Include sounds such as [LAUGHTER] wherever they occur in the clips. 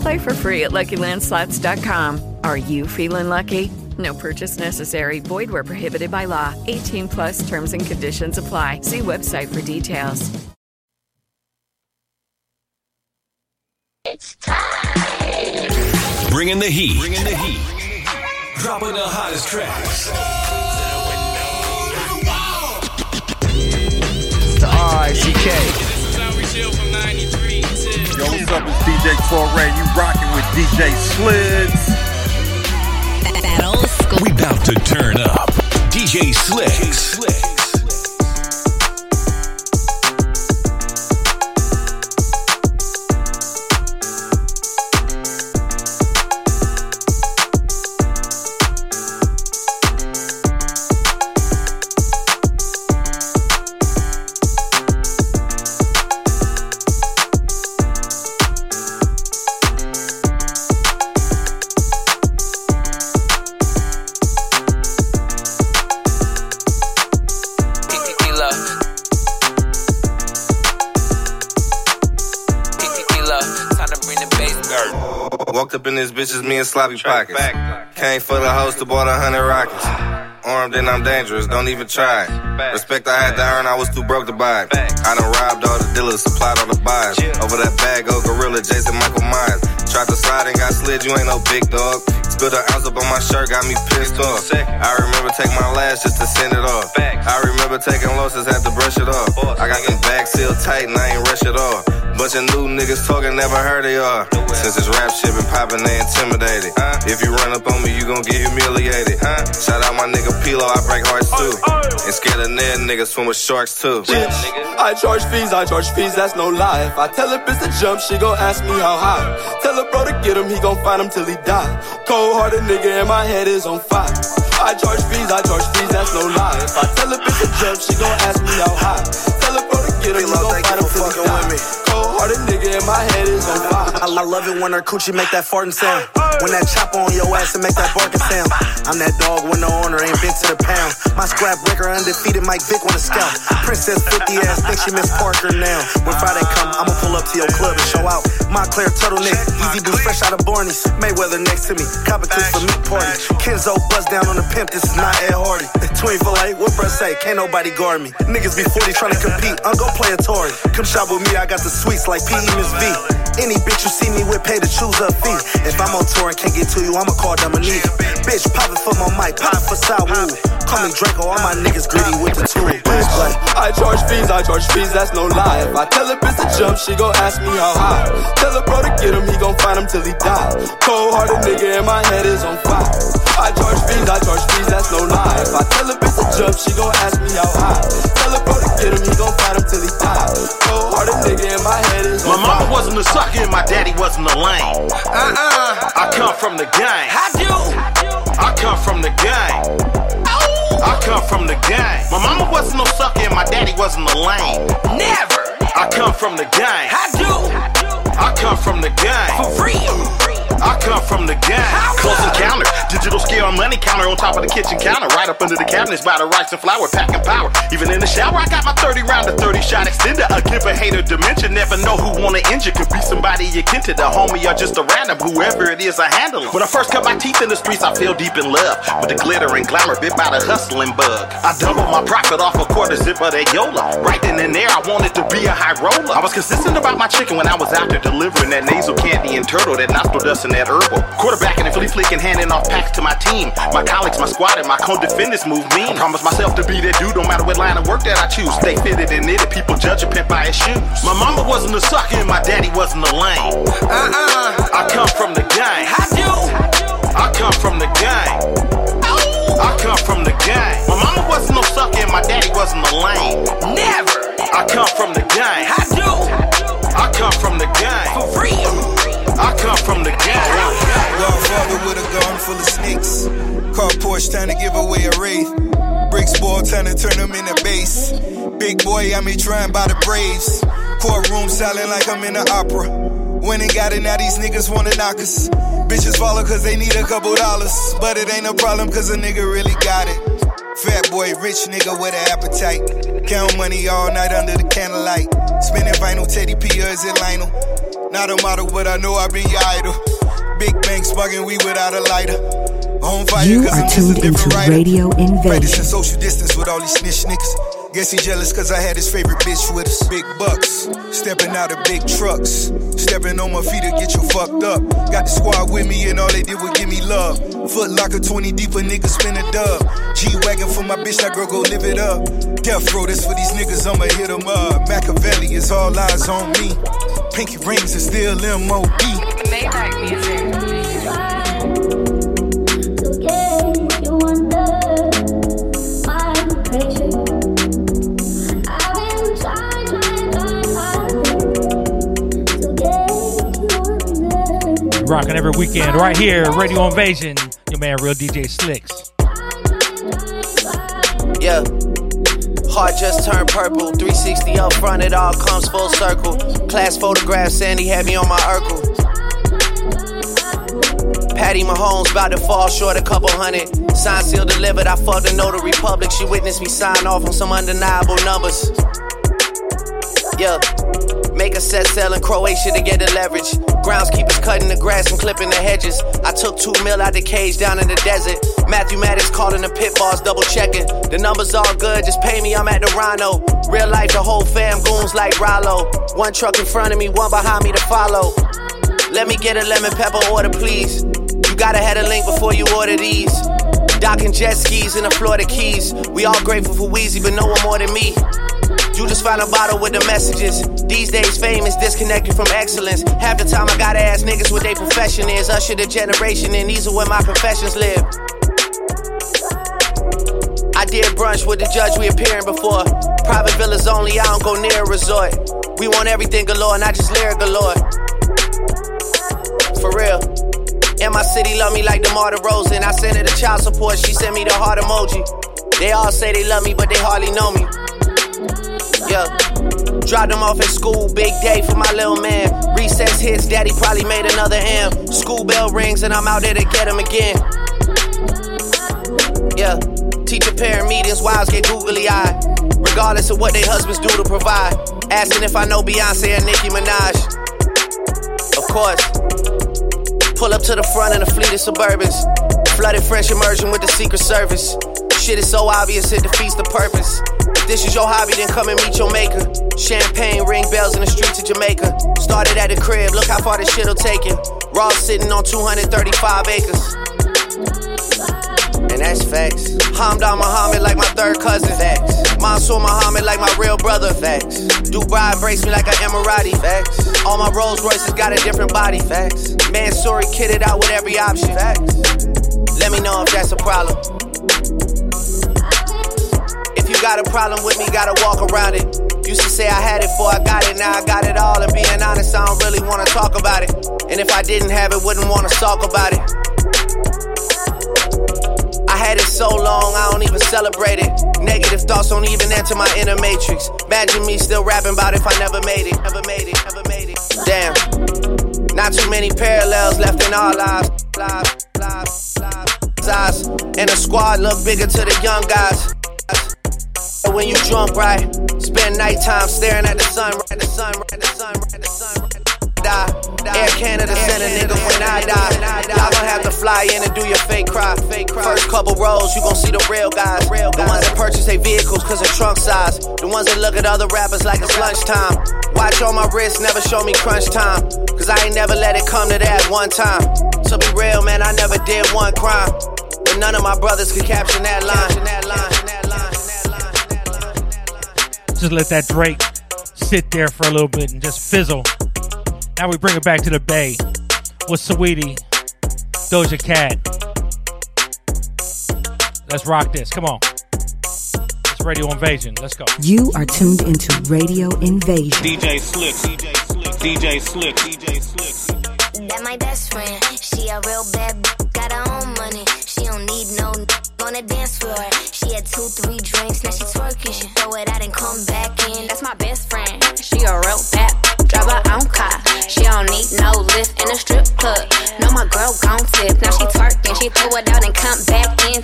Play for free at LuckyLandSlots.com. Are you feeling lucky? No purchase necessary. Void where prohibited by law. 18 plus terms and conditions apply. See website for details. Bringing the heat. Bringing the heat. Dropping the hottest tracks. The R-I-C-K. Yo, what's up? It's DJ Torre. You rocking with DJ Slicks. That old school. We about to turn up. DJ Slicks. Walked up in this bitch, it's me and sloppy pockets. Came for the host, to bought a hundred rockets. Armed and I'm dangerous, don't even try. Respect I had to earn, I was too broke to buy. it. I done robbed all the dealers, supplied all the buys. Over that bag, old gorilla, Jason Michael Myers. Tried to slide and got slid, you ain't no big dog. Spilled an ounce up on my shirt, got me pissed off. I remember taking my last just to send it off. I remember taking losses, had to brush it off. I got them bags sealed tight and I ain't rush it off. Bunch of new niggas talking, never heard of y'all. Since this rap shit been popping, they intimidated. If you run up on me, you gon' get humiliated. Shout out my nigga Pilo, I break hearts too. And scared of dead niggas swim with sharks too. Bitch, I charge fees, I charge fees, that's no lie. If I tell a bitch to jump, she gon' ask me how high. Tell a bro to get him, he gon' find him till he die. Cold hearted nigga, and my head is on fire. I charge fees, I charge fees, that's no lie. If I tell a bitch to jump, she gon' ask me how high. A bro to get him, he gon' find him till he die. Cold hearted nigga, and my head is on fire. I, I love it when her coochie make that farting sound. When that chopper on your ass and make that barking sound. I'm that dog when the owner, ain't been to the pound. My scrap breaker undefeated, Mike Vick on the scout. Princess 50 ass, think she Miss Parker now. When Friday come, I'ma pull up to your club and show out. My clear turtleneck, easy boots fresh out of Barney's. Mayweather next to me, tooth for meat party. Kenzo bust down on the pimp, this is not Ed Hardy. [LAUGHS] Twin for like, what bruh say? Can't nobody guard me. Niggas be 40 trying to compete, I'm gon' play a Tory. Come shop with me, I got the sweets like PE Miss V. Any bitch you see me with, pay to choose a fee. If I'm on tour and can't get to you, I'ma call Dominique. Bitch, pop it for my mic, pop for Sawu. Call me Draco, all my niggas gritty with the tool. Like, I charge fees, I charge fees, that's no lie. If I tell a bitch to jump, she gon' ask me how high. Tell a bro to get him, he gon' find him till he die. Cold hearted nigga, and my head is on fire. I charge fees, I charge fees, that's no lie. If I tell a bitch to jump, she gon' ask me how the gang. I do. I come from the gang. Oh. I come from the gang. My mama wasn't no sucker and my daddy wasn't a lame. Never. I come from the gang. I do. I come from the gang. For real. I come from the gang. Close encounter. Digital scale and money counter on top of the kitchen counter. Right up under the cabinets by the rice and flour. Packing power. Even in the shower, I got my 30 round to 30 shot extender. A give a hater dimension. Never know who wanna injure. Could be somebody you kin to the homie or just a random. Whoever it is, I handle 'em. When I first cut my teeth in the streets, I feel deep in love. With the glitter and glamour bit by the hustling bug. I double my profit off a quarter zip of that Yola. Right then and there, I I wanted to be a high roller. I was consistent about my chicken when I was out there delivering that nasal candy and turtle, that nostril dust and that herbal. Quarterbacking and flea flicking, handing off packs to my team. My colleagues, my squad, and my co-defendants move me. I promise myself to be that dude no matter what line of work that I choose. Stay fitted and knitted, people judge a pimp by his shoes. My mama wasn't a sucker and my daddy wasn't a lame. Uh-uh, I come from the gang. I do. I come from the gang. I come from the gang. My mama wasn't no sucker and my daddy wasn't a lame. Never. I come from the gang. I do. Come from the gang. Godfather with a gun full of snakes. Car Porsche trying to give away a wraith. Bricks ball trying to turn them into base. Big boy, I me trying by the Braves. Courtroom selling like I'm in an opera. When and got it, now these niggas wanna knock us. Bitches follow cause they need a couple dollars. But it ain't a problem cause a nigga really got it. Fat boy, rich nigga with an appetite. Count money all night under the candlelight. Spinning vinyl, Teddy P or is it Lionel? Not a model, but I know I be idol. Big bank smugging we without a lighter. On fire You are tuned into writer. Radio Invasion. Practicing social distance with all these snitch niggas. Guess he jealous cause I had his favorite bitch with us. Big bucks, stepping out of big trucks. Stepping on my feet to get you fucked up. Got the squad with me and all they did was give me love. Foot locker 20 deep, a nigga spin a dub. G Wagon for my bitch, that girl go live it up. Death row, that's for these niggas, I'ma hit 'em up. Machiavelli is all eyes on me. Pinky rings is still MOB. Rocking every weekend right here, Radio Invasion. Your man, Real DJ Slicks. Yeah. Heart just turned purple. 360 up front, it all comes full circle. Class photograph, Sandy had me on my Urkel. Patty Mahomes about to fall short a couple hundred. Sign seal delivered, I fucked the notary public. She witnessed me sign off on some undeniable numbers. Yeah. Make a set sail in Croatia to get the leverage. Groundskeepers cutting the grass and clipping the hedges. I took two mil out the cage down in the desert. Matthew Maddox calling the pit boss, double checking. The numbers all good, just pay me, I'm at the Rhino. Real life, the whole fam goons like Rollo. One truck in front of me, one behind me to follow. Let me get a lemon pepper order, please. You gotta have a link before you order these. Docking jet skis in the Florida Keys. We all grateful for Wheezy, but no one more than me. You just found a bottle with the messages. These days, fame is disconnected from excellence. Half the time, I gotta ask niggas what their profession is. Usher the generation, and these are where my professions live. I did brunch with the judge we appearing before. Private villas only, I don't go near a resort. We want everything galore, not just lyric galore. For real. And my city love me like DeMar DeRozan. I sent her the child support, she sent me the heart emoji. They all say they love me, but they hardly know me. Yeah. Dropped him off at school, big day for my little man. Recess hits, daddy probably made another M. School bell rings and I'm out there to get him again. Yeah. Teacher parent meetings, wives get googly eyed. Regardless of what their husbands do to provide. Asking if I know Beyonce and Nicki Minaj. Of course. Pull up to the front in a fleet of Suburbans. Flooded French immersion with the Secret Service. Shit is so obvious, it defeats the purpose. If this is your hobby, then come and meet your maker. Champagne, ring bells in the streets of Jamaica. Started at the crib, look how far this shit'll take you. Raw sitting on 235 acres. And that's facts. Hamdan Muhammad like my third cousin. Facts. Mansour Muhammad like my real brother. Facts. Dubai embrace me like an Emirati. Facts. All my Rolls Royces got a different body. Facts. Mansory kitted out with every option. Facts. Let me know if that's a problem. Got a problem with me, gotta walk around it. Used to say I had it before I got it, now I got it all. And being honest, I don't really wanna talk about it. And if I didn't have it, wouldn't wanna talk about it. I had it so long, I don't even celebrate it. Negative thoughts don't even enter my inner matrix. Imagine me still rapping about if I never made it, never made it, never made it. Damn. Not too many parallels left in our lives. lives, lives, lives. And the squad look bigger to the young guys. When you drunk, right? Spend nighttime staring at the sun, at the sun, at the sun, at the sun. right? Die. Air Canada send a nigga when I die. Y'all gonna have to fly in and do your fake cry. First couple rows, you gon' see the real guys. The ones that purchase their vehicles cause of trunk size. The ones that look at other rappers like it's lunchtime. Watch on my wrist, never show me crunch time. Cause I ain't never let it come to that one time. To be real, man, I never did one crime. But none of my brothers could caption that line. Just let that Drake sit there for a little bit and just fizzle. Now we bring it back to the Bay with Saweetie, Doja Cat. Let's rock this. Come on. It's Radio Invasion. Let's go. You are tuned into Radio Invasion. DJ Slick, DJ Slick, DJ Slick, DJ Slick. That my best friend. She a real bad, b- got her own money. She don't need no n- on the dance floor. She had two, three drinks, now she twerking. She throw it out and come back in. That's my best friend. She a real bad, b- drive her own car. She don't need no lift in a strip club. No, my girl gon' tip. Now she twerking, she throw it out and come back in.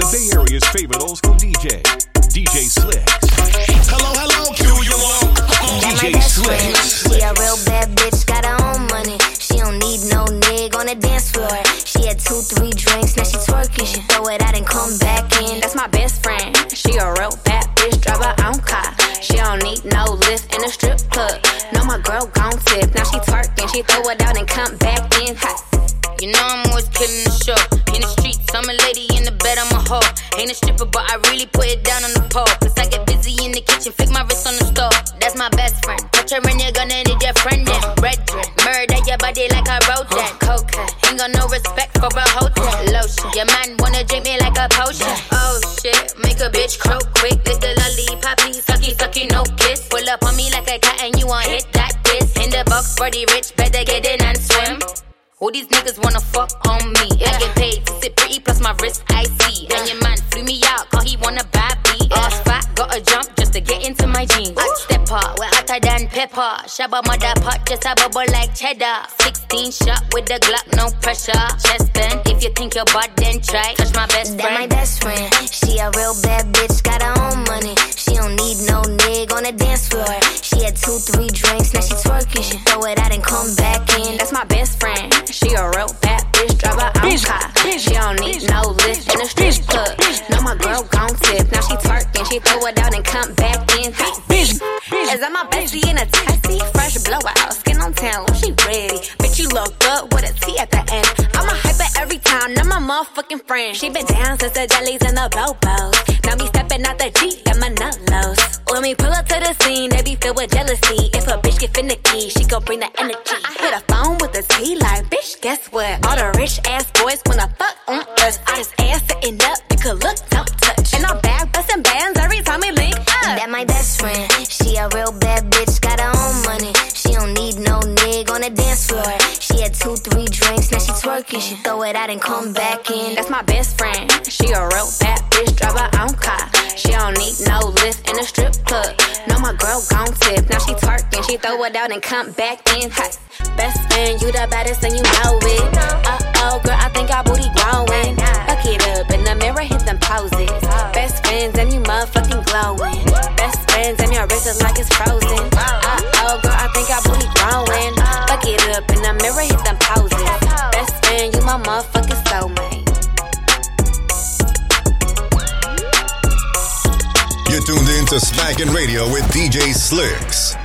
The Bay Area's favorite old school DJ, DJ Slicks. Hello, hello, Q, you want? DJ Slicks. She a real bad bitch, got her the dance floor. She had two, three drinks, now she twerking. She throw it out and come back in. That's my best friend. She a real bad bitch, drive her own car. She don't need no lift in a strip club. No, my girl gon' tip. Now she twerking, she throw it out and come back in. Hot. You know I'm always killing the show. In the streets, I'm a lady in the bed, I'm a hoe. Ain't a stripper, but I really put it down on the pole. Cause I get busy in the kitchen, flick my wrist on the stove. That's my best friend. Touch her and you're gonna need your friend then. Red dress, murder your body like a road that. Ain't got no respect for a hotel. Lotion, your man wanna drink me like a potion. Oh shit, make a bitch croak quick. Lick the lollipop, sucky, sucky, no kiss. Pull up on me like a cat and you want hit that piss. In the box the rich, better get in and swim. All these niggas wanna fuck on me. I get paid to sit pretty, plus my wrist I see. And your man hotter than pepper. Shabba mother pot, just a bubble like cheddar. 16 shot with the Glock, no pressure. Chest bend, if you think you're bad, then try. Touch my best friend. That my best friend. She a real bad bitch, got her own money. She don't need no nig on the dance floor. Had two, three drinks, now she twerking. She throw it out and come back in. That's my best friend. She a real bad bitch, drive her own car. She don't need no lift in a strip club. No, my girl gon' tip. Now she twerking, she throw it out and come back in. Bitch, is that my bestie in a taxi? Fresh blowout, skin on town, she ready. Bitch, you look good with a T at the end. I'm a hyper every time, not my motherfucking friend. She been down since the jellies and the bobos. Now me stepping out the Jeep, got my nut lows. When we pull up to the scene, they be filled with jealousy. If a bitch get finicky, she gon' bring the energy. I hit a phone with a T like, bitch, guess what? All the rich ass boys wanna fuck on us. I just ass sitting up, you could look, don't touch. And our bag bustin' bands every time we link up. That my best friend. She a real bad bitch, got her own money. She don't need no nig on the dance floor. She had two, three drinks, now she twerking. She throw it out and come back in. That's my best friend. She a real bad bitch, drive her own car. She don't need no lift in a strip club. No, my girl gon' tip. Now she twerking, she throw it out and come back in. Hot. Best friend, you the baddest and you know it. Uh oh, girl, I think our booty growing. Fuck it up in the mirror, hit them poses. Best friends and you motherfucking glowing. Best friends and your wrist is like it's frozen. Uh oh, girl, I think our booty growing. Fuck it up in the mirror, hit them to Smackin' Radio with DJ Slicks.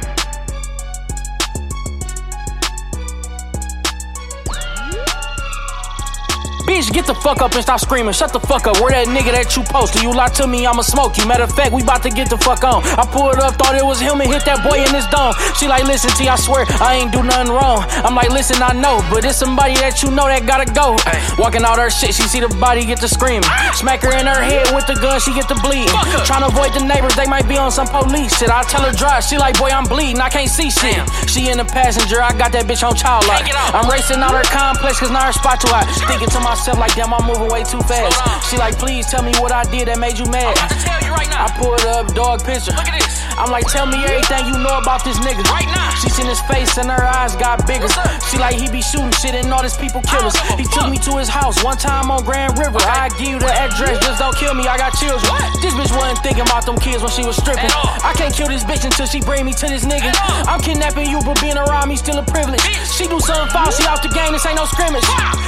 Bitch, get the fuck up and stop screaming. Shut the fuck up. Where that nigga that you posted? You lie to me, I'ma smoke you. Matter of fact, we about to get the fuck on. I pulled up, thought it was him and hit that boy in his dome. She like, listen, T, I swear I ain't do nothing wrong. I'm like, listen, I know, but it's somebody that you know that gotta go. Walking out her shit, she see the body get to screaming. Smack her in her head with the gun, she get to bleeding. Trying to avoid the neighbors, they might be on some police shit. I tell her drive, she like, boy, I'm bleeding, I can't see shit. She in the passenger, I got that bitch on child life. I'm racing out her complex, cause now her spot too hot. Thinking to myself, like, damn, I'm moving way too fast. She like, please tell me what I did that made you mad. I pulled up, dog picture. Look at this. I'm like, tell me everything you know about this nigga. Right now. She seen his face and her eyes got bigger. She like, he be shooting shit and all these people killers. He took me to his house one time on Grand River. I give you the address, just don't kill me, I got children. This bitch wasn't thinking about them kids when she was stripping. I can't kill this bitch until she bring me to this nigga. I'm kidnapping you, but being around me still a privilege. She do something foul, she out the game, this ain't no scrimmage.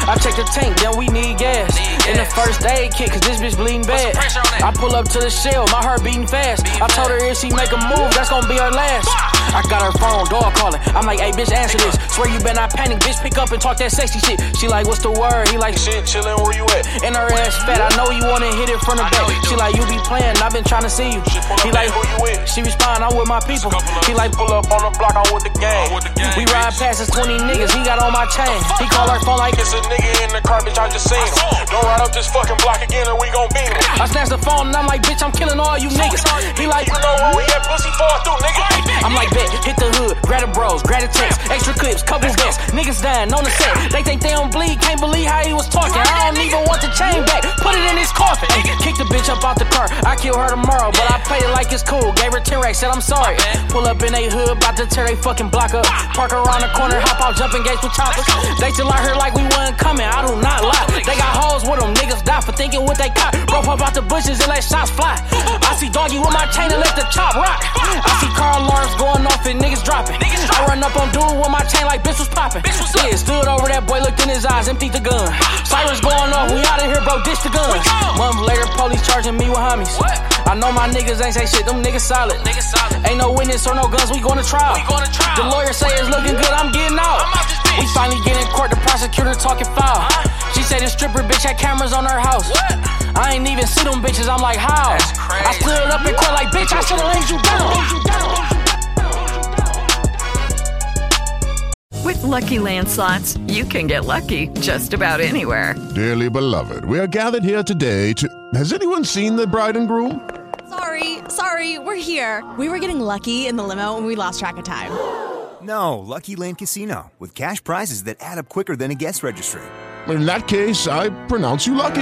I check the tank, then we need gas. In the first aid kit, cause this bitch bleeding bad. I pull up to the shell, my heart beating fast. I told her if she make a move, that's gonna be her last. I got her phone, dog calling. I'm like, hey, bitch, answer this. Swear you better not panic, bitch, pick up and talk that sexy shit. She like, what's the word? He like, shit, chillin', where you at? And her ass fat, I know you wanna hit it from the back. She like, you be playing, I've been trying to see you. He like, who you with? She respond, I'm with my people. He like, pull up on the block, I'm with the gang. We ride past his 20 niggas, he got on my chain. He call her phone like, it's a nigga in the car, bitch, I just seen him. Don't ride up this fucking block again and we gon' beat him. I snatch the phone and I'm like, bitch, I'm killing all you niggas. He like, you know we at, pussy fall through, nigga. I'm like, bet, hit the hood, grab the bros, grab the text, extra clips, couple vests, niggas dying on the set. They think they don't bleed, can't believe how he was talking. I don't even want the chain back, put it in his coffin. Kick the bitch up out the car, I kill her tomorrow, but I play it like it's cool. Gave her 10 racks, said I'm sorry. Pull up in they hood, about to tear they fucking block up. Park around the corner, hop out, jump in gates with choppers. They still out here like we wasn't coming, I do not lie. They got hoes with them, niggas die for thinking what they got. Bro, up out the bushes and let shots fly. I see doggy with my chain and let the chop rock. I see car alarms going off and niggas dropping. I run up on dude with my chain like bitch was popping. Yeah, stood over that boy, looked in his eyes, emptied the gun. Sirens going off, we out of here, bro, ditch the guns. Month later, police charging me with homies. I know my niggas ain't say shit, them niggas solid. Ain't no witness or no guns, we going to trial. The lawyer say it's looking good, I'm getting out. We finally get in court, the prosecutor talking foul. She said the stripper bitch had cameras on her house. I ain't even see them bitches, I'm like, how? I stood up in court like, bitch, I should've laid you down. With Lucky Land slots, you can get lucky just about anywhere. Dearly beloved, we are gathered here today to. Has anyone seen the bride and groom? Sorry, sorry, we're here. We were getting lucky in the limo and we lost track of time. [GASPS] No, Lucky Land Casino, with cash prizes that add up quicker than a guest registry. In that case, I pronounce you lucky.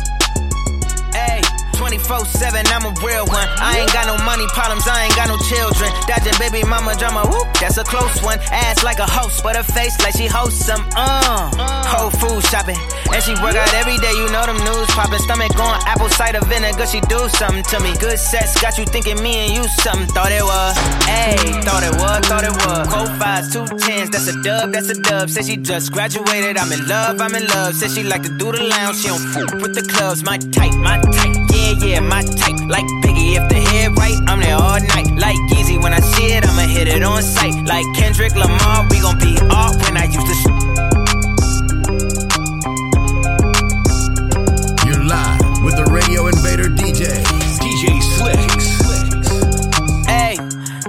Hey, 24 7, I'm a real one. I ain't got no money problems, I ain't got no children. Dodging baby mama drama, whoop, that's a close one. Ass like a host, but her face like she hosts some, uh. Whole food shopping, and she work out every day, you know them news popping. Stomach going apple cider vinegar, she do something to me. Good sex got you thinking me and you something. Thought it was, ayy, thought it was, thought it was. Quote fives, two tens, that's a dub, that's a dub. Say she just graduated, I'm in love, I'm in love. Say she like to do the lounge, she don't fool with the clubs. My type, my type, yeah, yeah, my type. Like Biggie, if the head right, I'm there all night. Like Easy, when I see it, I'ma hit it on sight. Like Kendrick Lamar, we gon' be off when I used to. You're live with the Radio Invader DJ. DJ Slicks. Hey,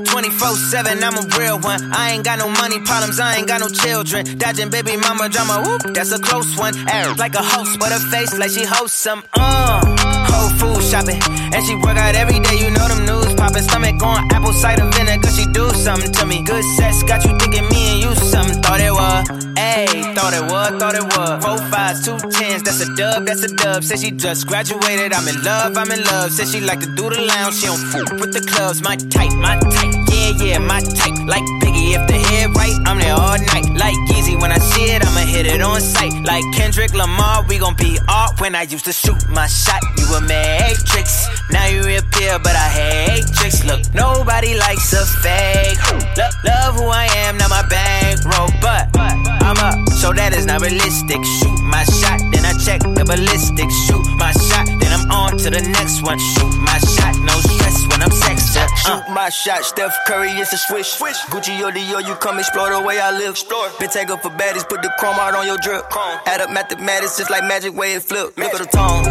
24 7, I'm a real one. I ain't got no money problems, I ain't got no children. Dodging baby mama drama, whoop, that's a close one. Act like a host, but her face like she hosts some, uh. Food shopping, and she work out every day, you know them news popping. Stomach going apple cider vinegar, she do something to me. Good sex got you thinking me and you something. Thought it was, ayy, thought it was, thought it was. Four fives, two tens, that's a dub, that's a dub. Say she just graduated, I'm in love, I'm in love. Say she like to do the lounge, she don't fool with the clubs. My type, my type, yeah, my type. Like Biggie, if the head right, I'm there all night. Like Easy, when I see it, I'ma hit it on sight. Like Kendrick Lamar, we gon' be off when I used to shoot my shot. You a matrix, now you reappear, but I hate tricks. Look, nobody likes a fake. Love, love who I am, not my bankroll, but up, so that is not realistic. Shoot my shot, then I check the ballistics. Shoot my shot, then I'm on to the next one. Shoot my shot, no stress when I'm up. Uh. Shoot my shot, Steph Curry is a swish. swish. Gucci or Dior, you come explore the way I live. Explore. Been take up for baddies, put the chrome out on your drip. Chrome. Add up mathematics, just like magic way it flip. Look at the tone.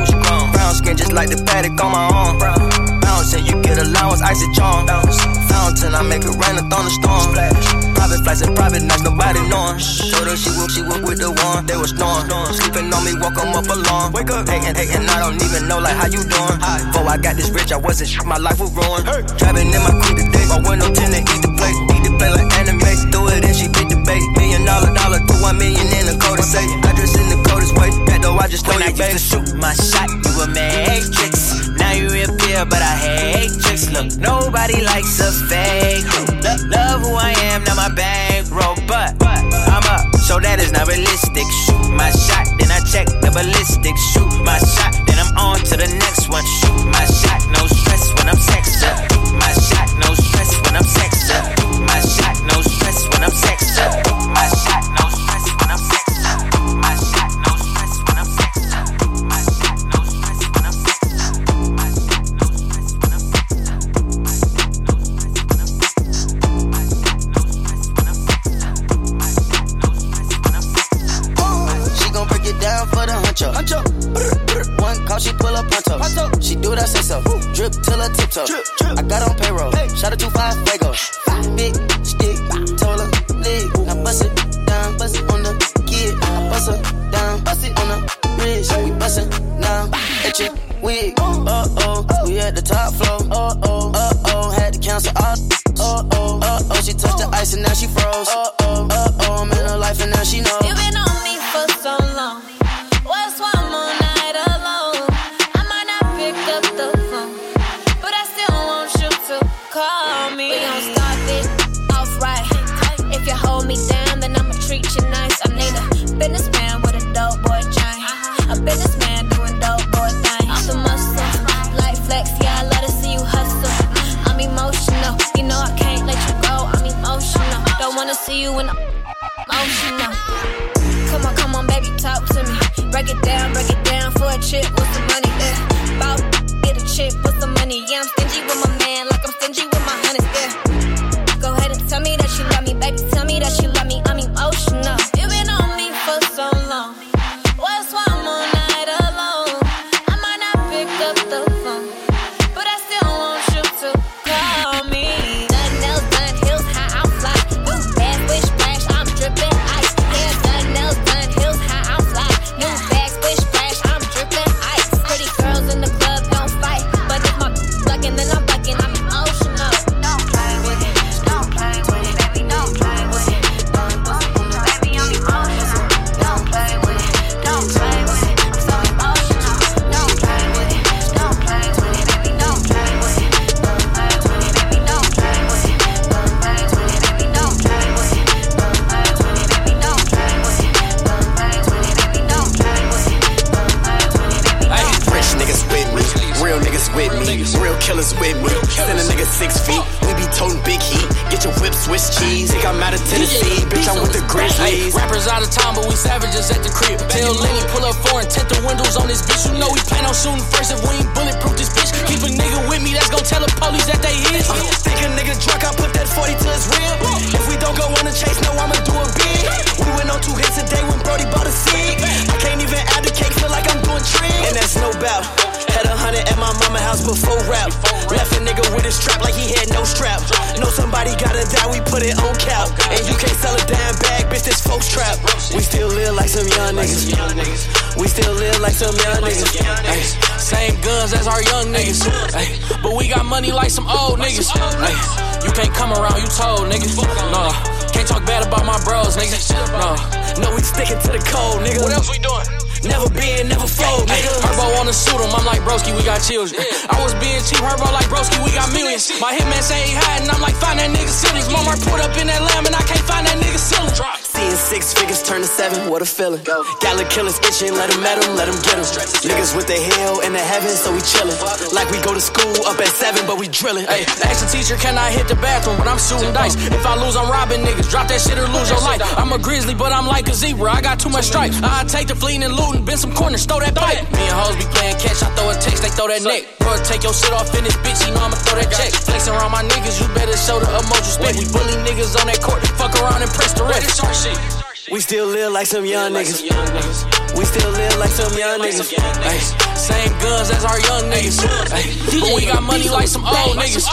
Brown skin, just like the paddock on my arm. Bouncing, you get allowance, icy charm. Fountain, I make it rain Private flights in private not nobody knowing. Told her she whoop, she whoop with the one. They was snoring. Sleeping on me, woke em up alone. Wake up, hating, hating, I don't even know, like, how you doing? Before I got this rich, I wasn't shit, my life was ruined. Hey. Driving in my coupe today, my window tinted, eat the plate, eat the plate like anime. Do it and she beat the bait. Million dollar, dollar, do one million in the coldest say. I dress in the coldest way, that though I just know when you, I used to shoot my shot, you were matrix. Now you reappear, but I hate tricks. Look, nobody likes a fake. Love, love who I am now my bank broke, but I'm up, so that is not realistic. Shoot my shot, then I check the ballistics. Shoot my shot heaven, what a feeling. Gala killers itching, let them, let them, let them get them. Niggas with the hill in the heaven, so we chillin'. Like we go to school up at seven, but we drillin'. Hey, ask the teacher, can I hit the bathroom But I'm shooting dice? If I lose, I'm robbing niggas. Drop that shit or lose your life. I'm a grizzly, but I'm like a zebra. I got too much stripes. I take the fleeing and looting, bend some corners, throw that pipe. Me and hoes be playing catch, I throw a text, they throw that neck. Bro, take your shit off in this bitch, you know I'ma throw that check. Flex around my niggas, you better show the emotional spit. We bully niggas on that court, fuck around and press the rest. Shit? We still live like some young niggas. We still live like some young niggas. Same guns as our young niggas. But we got money like some old niggas.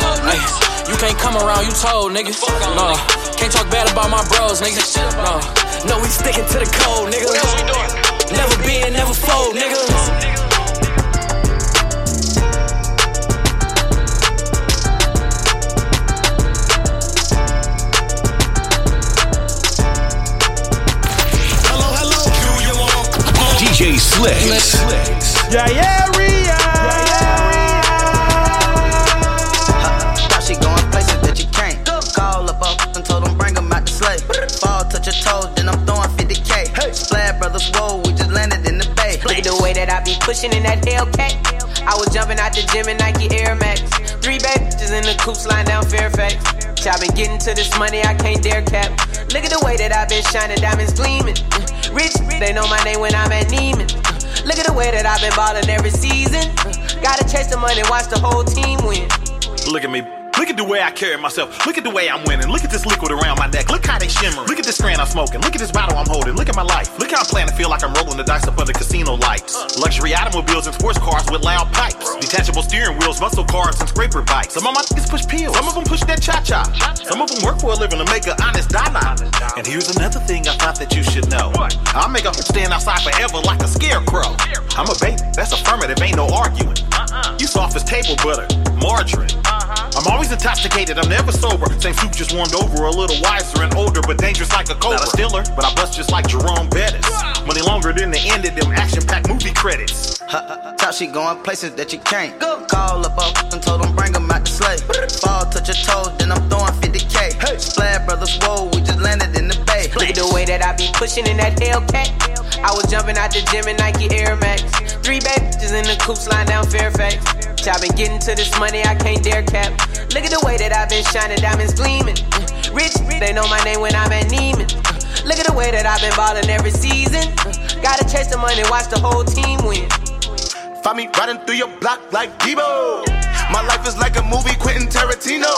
You can't come around, you told niggas. Nah, can't talk bad about my bros, niggas. No, no, we sticking to the code, niggas. Never bend, never fold, niggas. DJ Slick. Yeah, yeah, Ria. Thought she going places that you can't. Call up up and told them bring 'em out the sleigh. Fall, touch your toes, then I'm throwing 50k. Splash Brothers, whoa, we just landed in the bay. Look at the way that I be pushing in that Hellcat. I was jumping out the gym in Nike Air Max. Three bad bitches in the coops lying down Fairfax. I been getting to this money, I can't dare cap. Look at the way that I been shining, diamonds gleaming. Rich, they know my name when I'm at Neiman. Look at the way that I've been ballin' every season. Gotta chase the money, watch the whole team win. Look at me. Look at the way I carry myself. Look at the way I'm winning. Look at this liquid around my neck. Look how they shimmer. Look at this strand I'm smoking. Look at this bottle I'm holding. Look at my life. Look how I'm playing to feel like I'm rolling the dice up under casino lights. Luxury automobiles and sports cars with loud pipes. Detachable steering wheels, muscle cars, and scraper bikes. Some of my niggas push pills. Some of them push that cha-cha. Some of them work for a living to make an honest dollar. And here's another thing I thought that you should know. I'll make a stand outside forever like a scarecrow. I'm a baby. That's affirmative. Ain't no arguing. Uh-uh. You soft as table butter, margarine. I'm always intoxicated, I'm never sober. Same soup just warmed over, a little wiser and older, but dangerous like a cobra. Not a Steeler, but I bust just like Jerome Bettis. Money longer than the end of them action-packed movie credits. Thought she going places that you can't. Go. Call up up and told them bring 'em out the sleigh. Ball touch your toes, then I'm throwing 50k. Splash Brothers, whoa, we just landed in the Look at the way that I be pushing in that Hellcat. I was jumping out the gym in Nike Air Max. Three bad bitches in the coops lying down Fairfax. I been getting to this money, I can't dare cap. Look at the way that I've been shining, diamonds gleaming. Rich, they know my name when I'm at Neiman. Look at the way that I've been ballin' every season. Gotta chase the money, watch the whole team win. Find me riding through your block like Debo. My life is like a movie, Quentin Tarantino.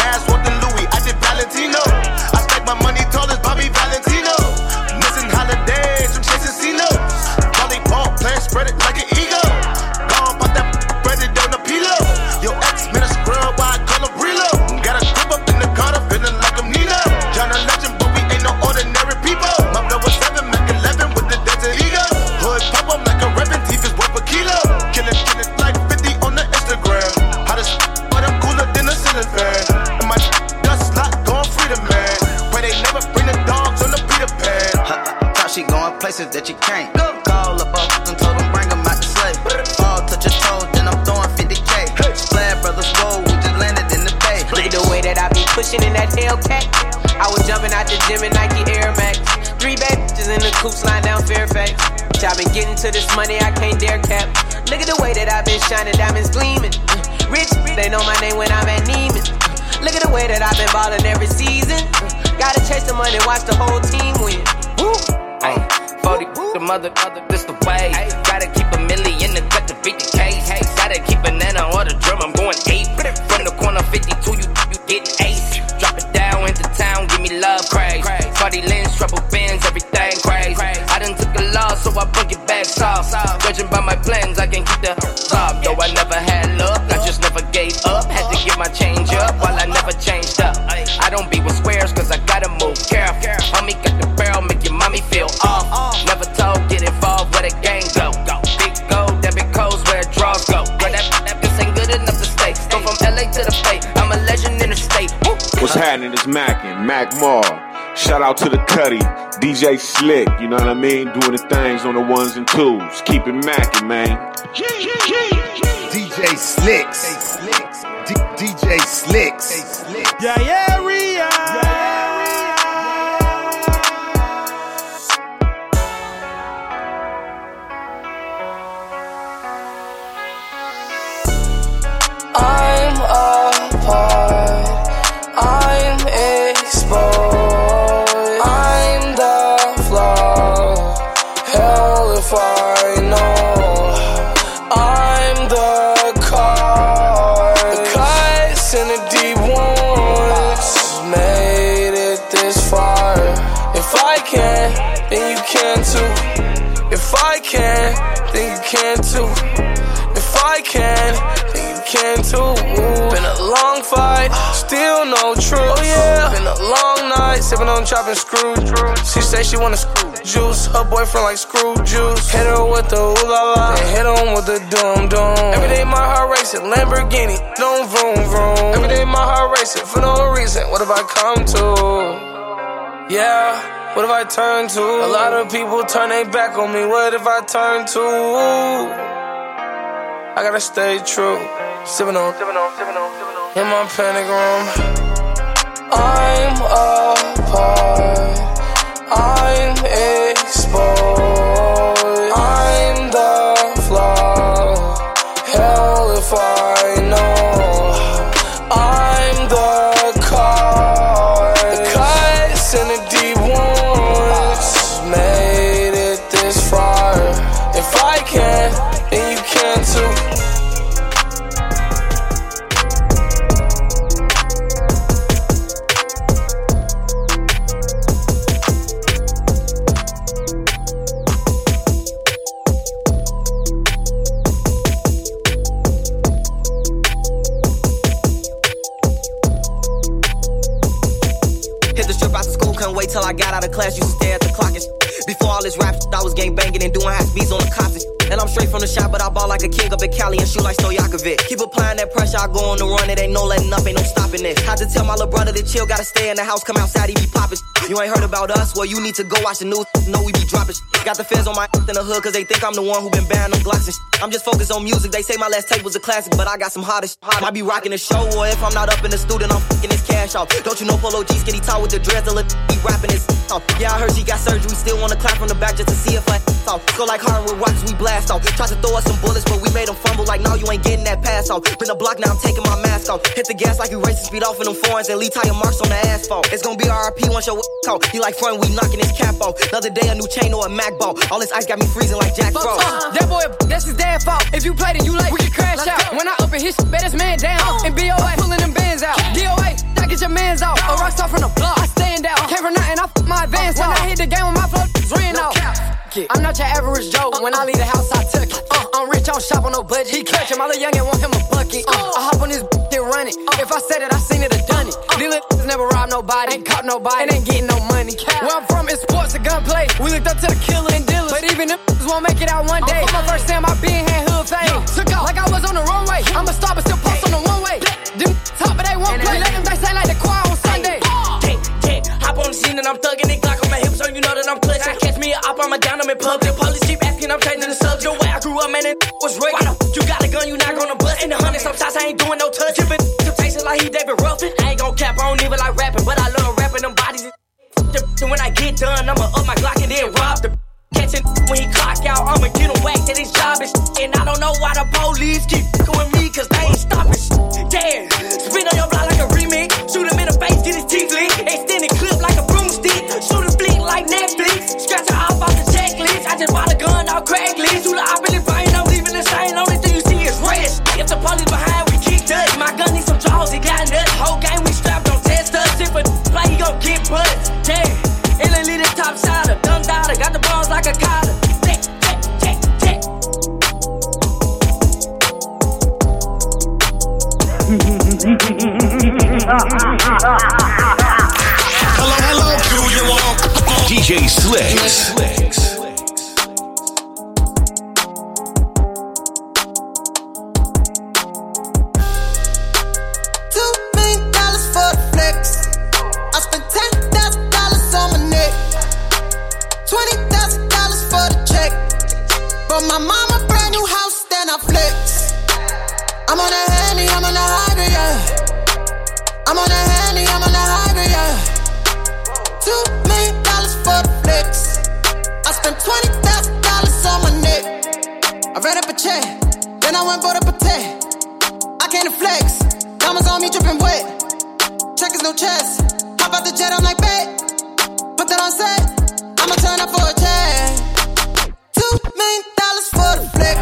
Mass walking Louis, I did Valentino. I stack my money tall places that you can't. Go. Call up up and told them bring 'em out the sleigh. Fall, touch your toes, then I'm throwing 50k. Splash Brothers, whoa, we just landed in the bay. Look at the way that I be pushing in that Hellcat. I was jumping out the gym in Nike Air Max. Three bad bitches in the coops lying down Fairfax. I've been getting to this money, I can't dare cap. Look at the way that I've been shining, diamonds gleaming. Rich, they know my name when I'm at Neiman. Look at the way that I've been ballin' every season. Gotta chase the money, watch the whole team win. Woo! Ay, 40 the mother, mother, this the way. Gotta keep a million in the gut to beat the case. Gotta keep a nana or the drum, I'm going eight. From the corner 52, you, you getting ace. Drop it down into town, give me love, craze. Party lens, trouble bins, everything crazy. I done took a loss, so I bring it back soft. Judging by my plans, I can keep the What's happening? It's Mackin, Mac Mall. Shout out to the Cuddy, DJ Slick, you know what I mean? Doing the things on the ones and twos. Keep it mackin', man. DJ Slicks. D- DJ Slicks. Yeah, yeah, can, then you can too. Been a long fight, still no truth. Oh yeah, been a long night, sipping on chopping screw. She say she wanna screw juice. Her boyfriend like screw juice. Hit her with the ooh la la, and hit him with the doom doom. Every day my heart racing, Lamborghini, don't vroom vroom. Every day my heart racing for no reason. What have I come to? Yeah. What if I turn to? A lot of people turn their back on me. What if I turn to? I gotta stay true. Sipping on, sipping on, sipping on, sipping on. In my panic room. I'm apart. I'm exposed. Till I got out of class. Used to stare at the clock and shit. Before all this rap, shit, I was gang banging and doing high beats on the cops shit. And I'm straight from the shop, but I ball like a king up in Cali and shoot like Stojakovic. Keep applying that pressure, I go on the run. It ain't no letting up, ain't no stopping this. Had to tell my little brother to chill, gotta stay in the house, come outside, he be popping. You ain't heard about us? Well, you need to go watch the news. Know we be dropping. Got the fans on my in the hood, cause they think I'm the one who been banning them Glocks and. I'm just focused on music. They say my last tape was a classic, but I got some hottest. Might be rocking the show, or if I'm not up in the studio, I'm fucking this cash off. Don't you know Polo G skinny tall with the dreads, the [LAUGHS] be rapping this [LAUGHS] off. Yeah, I heard she got surgery, still wanna clap from the back just to see if I [LAUGHS] off. Go like hardwood rocks, we blast off. Tried to throw us some bullets, but we made them fumble like, no, you ain't getting that pass off. Been a block, now I'm taking my mask off. Hit the gas like you racing speed off in them foreigns and leave tire marks on the asphalt. It's gonna be RIP once your [LAUGHS] talk. He like front, we knocking his cap off. Another day, a new chain or a Mac ball. All this ice got me freezing like Jack Frost. Uh, that boy, that's his dad fault. If you played and you like, we can crash out. When I open his shit, bet his man down. And BOA, pulling them bands out. DOA, I get your mans out. A rock star from the block, I stand out. Came from nothing, I f my advance When I hit the game I'm not your average Joe. When I leave the house, I took it. Uh, I'm rich, I don't shop on no budget. He catch him, all the youngin' want him a bucket. Uh, I hop on this [LAUGHS] and run it. If I said it, I seen it, I done it. These little [LAUGHS] never robbed nobody, ain't caught nobody, and ain't getting no money. Where I'm from, it's sports and gunplay. We looked up to the killer and dealers, but even them [LAUGHS] won't make it out one day. My first time, I been had hood fame. Took off like I was on the runway. I'm a star, but still post on the one way. Them top, but they won't play. Let them they say like the choir on Sunday. Yeah, yeah. Hop on the scene and I'm thugging it, Glock on my hips, so you know that I'm clutching. Me up, I'm a down, I'm in public. Police keep asking, I'm changing the subject. Way I grew up, man, it was f- you got a gun, you not gonna bust. In the hundred, sometimes I ain't doing no touch. Giving temptation like he David Ruffin. I ain't gon' cap, I don't even like rapping, but I love rapping them bodies. And when I get done, I'ma up my Glock and then rob the Catching when he clock out, I'ma get him whacked at his job is And I don't know why the police keep with me, cause they ain't stopping Yeah, Hello, hello, do you want? DJ Slicks. Two check, then I went up a tech. I came to flex. Diamonds on me dripping wet. Checkers, no chest. Hop out the jet, I'm like, bet. Put that on set. I'ma turn up for a check. Two million dollars for the flex.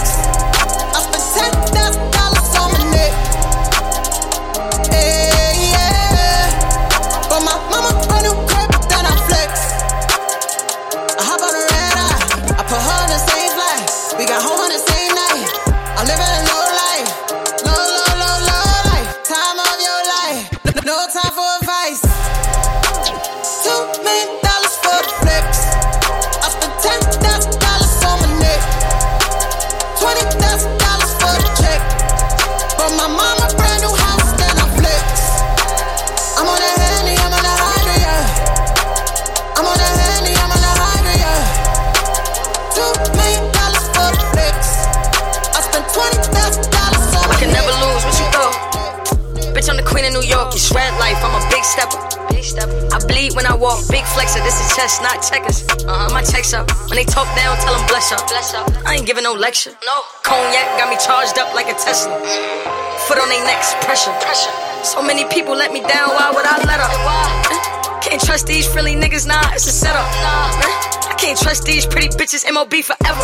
I spent ten thousand dollars on my neck. Yeah. But my mama new crib, then I flex. I hop on the red eye. I put her on the same flight. We got home Bitch, I'm the queen of New York. It's red life. I'm a big stepper. I bleed when I walk. Big flexer. This is chess, not checkers. Uh-huh, my checks up. When they talk down, tell them bless up. Bless up. I ain't giving no lecture. No. Cognac got me charged up like a Tesla. Foot on their necks. Pressure. Pressure. So many people let me down. Why would I let up? Eh, Can't trust these frilly niggas. Nah, it's a setup. Eh, I can't trust these pretty bitches. MOB forever.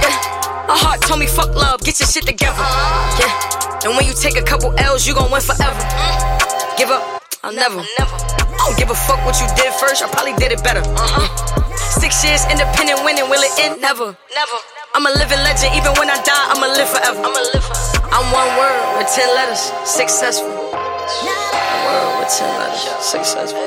Yeah. My heart told me fuck love, get your shit together. Yeah. And when you take a couple L's, you gon' win forever. Give up, I'll never. I don't give a fuck what you did first, I probably did it better. Uh-huh. Six years independent winning, will it end? Never. Never. I'm a living legend, even when I die, I'ma live forever. I'ma live forever. I'm one word with ten letters, successful. One word with ten letters, successful.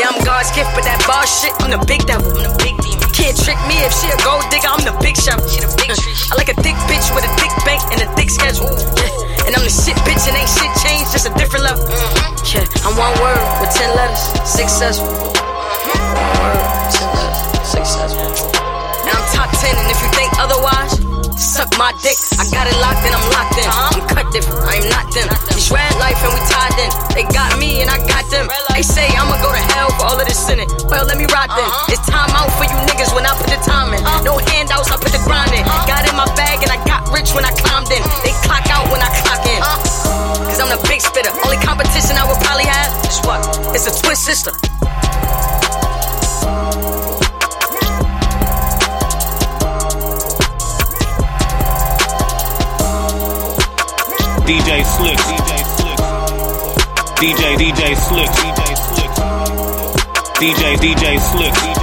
Yeah, I'm God's gift, but that bar shit, I'm the big devil. I'm the big demon. Can't trick me if she a gold digger, I'm the big shovel. She the big tree. I like a thick bitch with a thick bank and a thick schedule. Yeah. And I'm the shit bitch and ain't shit changed, just a different level. Mm-hmm. Yeah, I'm one word with ten letters, successful. One word, ten letters, successful. And I'm top ten, and if you think otherwise, suck my dick. I got it locked and I'm locked in. I'm cut different, I am not them. It's red life and we tied in. They got me and I got them. They say I'ma go to hell for all of this sinning. Well, let me rock then. Uh-huh. It's time out for you niggas when I put the time in. Uh-huh. No handouts, I put the grind in. Uh-huh. Got in my bag and I got rich when I climbed in. They clock out when I clock in. Cause I'm the big spitter. Only competition I would probably have is what? It's a twin sister. DJ Slick. DJ slick. DJ DJ Slick. DJ slick DJ DJ Slick.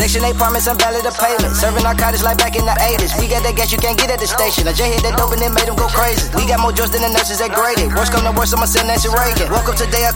Section 8 apartments, I'm valid the payment. Serving narcotics like back in the 80s. We got that gas you can't get at the station. I just hit that dope and it made them go crazy. We got more drugs than the nurses that graded. Worst come to worst, I'ma send Nancy Reagan. Woke up today, I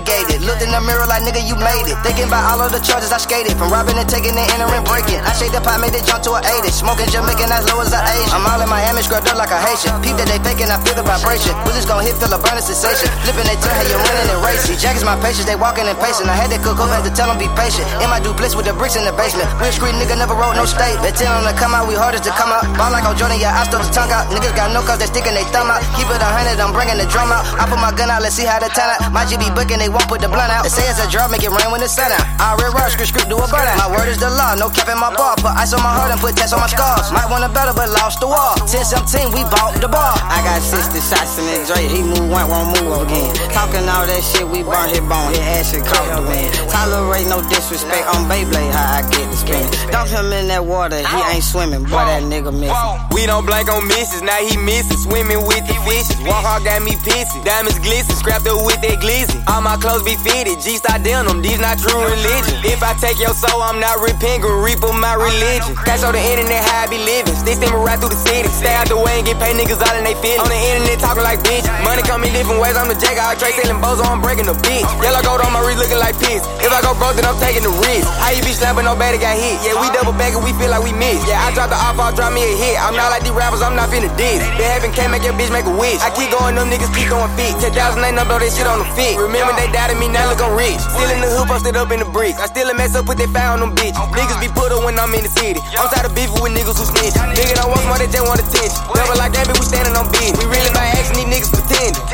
gated. Looked in the mirror like, nigga, you made it. Thinking about all of the charges I skated. From robbing and taking and breaking. I shake the pot, made it jump to an 80. Smoking Jamaican as low as an Asian. I'm all in Miami, scrubbed up like a Haitian. Peep that they faking, I feel the vibration. We just gon' hit, feel a burning sensation. Flipping they turn, hey, you're winning and racing. Jackets my patience, they walking and pacing. I had to cook up, had to tell them be patient. In my duplex with the bricks in the basement. Real street nigga never wrote no state. They tell them to come out, we hardest to come out. Ball like on Jordan, yeah, I stole the tongue out. Niggas got no cause they sticking they thumb out. Keep it a hundred, I'm bringing the drum out. I put my gun out, let's see how the turn out. My GB booking, they won't put the blunt out. They say it's a drop, make it rain when the sun out. I real rush, script, script, do a burn out. My word is the law, no cap in my ball. Put ice on my heart and put tats on my scars. Might want a better, but lost the wall. 10 17, we bought the ball. I got 60 shots in that Drake. He move one, won't move again. Talking all that shit, we burn his bone. His ass shit caught the wind. Tolerate no disrespect on Beyblade, how I get the spin. Dump him in that water, he ain't swimming. Boy, that nigga missing. We don't blank on misses, now he missing. Swimming with the fishes. Walk hard got me pissing. Diamonds glisten, scrapped up with that glizzy. All my clothes be fitted, G star denim, these not true religion. If I take your soul, I'm not repenting, reaper my religion. Cash on the internet, how I be living. Stick steaming right through the city. Stay out the way and get paid niggas all in they feelings. On the internet talking like bitch. Money come in different ways, I'm the jack. I trade selling bozo, I'm breaking the bitch. Yellow gold on my wrist looking like piss. If I go broke, then I'm taking the risk. How you be slapping, nobody got hit. Yeah, we double back and we feel like we missed. Yeah, I dropped the off, I'll drop me a hit. I'm not like these rappers, I'm not finna diss. They having can't make your bitch make a wish. I keep going, them niggas keep going fit. 10,000 ain't no blow that shit on the fit. Remember they doubted me, now look I'm rich. Still in the hood, posted up in the bricks. I still a mess up, with fire on them bitch. Niggas be put up when I'm in the city. I'm tired of beefing with niggas who snitch. Nigga don't want more, they just want attention. Double like that, we standing on business. We really by action, these niggas pretending.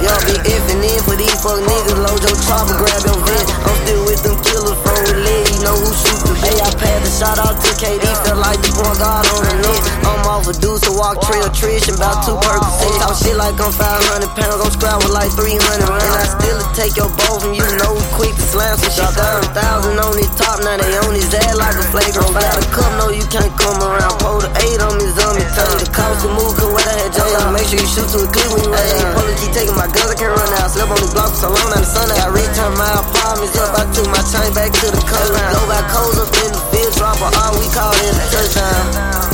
Y'all be effing in for these fuck niggas. Load your chopper, grab your vest. I'm still with them killers from with leg. You know who shoot the Hey, I passed the shot out to KD. Felt like the point guard on the net. I'm off a deuce to walk trail trish about two Percocets. Talk shit like I'm 500 pounds. I'm scrabble like 300 rounds. And I still take your bow from you. Know who quick to slam. So she down a thousand on his top. Now they on his ass like a flagrant foul. a cup, no, you can't come around. Pull the eight on me, me. Tell the cops to move, cause what I had J. Make sure you shoot to a clip when you run. Police taking my guns, I can't run out. Slept on the block for so long, now the sun out. I return my apartments up. I took my chain back to the coast. Go back codes up in the field, drop a R, we call it a touchdown.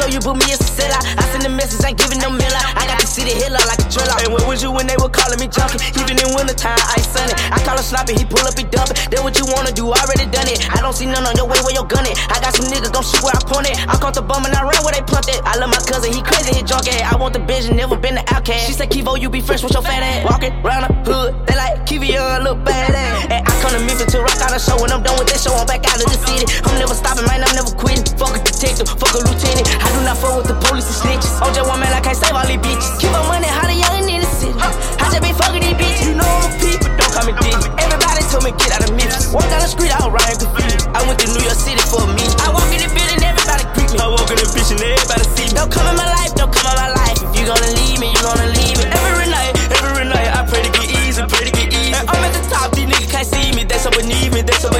Show you, but me as a seller. I send the message, ain't giving no miller. I got to see the city hiller like a driller. Hey, where was you when they were calling me junkie? Even in wintertime, ice sunny. I call him sloppy, he pull up, he dump it. Then what you wanna do, I already done it. I don't see none on your way where your gun it. I got some niggas gon' shoot where I point it. I caught the bum and I ran where they pumped it. I love my cousin, he crazy, he drunk it. I want the bitch, never been the outcast. She said, Kivo, you be fresh with your fat ass. Walking round the hood, they like Kivo, young, look badass. And I come to Memphis to rock out a show. When I'm done with that show, I'm back out of the city. I'm never stopping, man, I'm never quitting. Fuck a detective, fuck a lieutenant. I do not fuck with the police and snitches. I'm just one man, I can't save all these bitches. Keep on money, how the young in the city. I just be fucking these bitches. You know I'm a peep, but don't call me diggy. Everybody told me get out of Memphis. Walk down the street, I was riding confused. I went to New York City for a meet. I walk in the building, everybody greet me. I walk in the bitch and everybody see me. Don't come in my life, don't come in my life. If you gonna leave me, you gonna leave me. Every night, every night, I pray to get easy, pray to get easy. And I'm at the top, these niggas can't see me. They so beneath me, they so beneath me.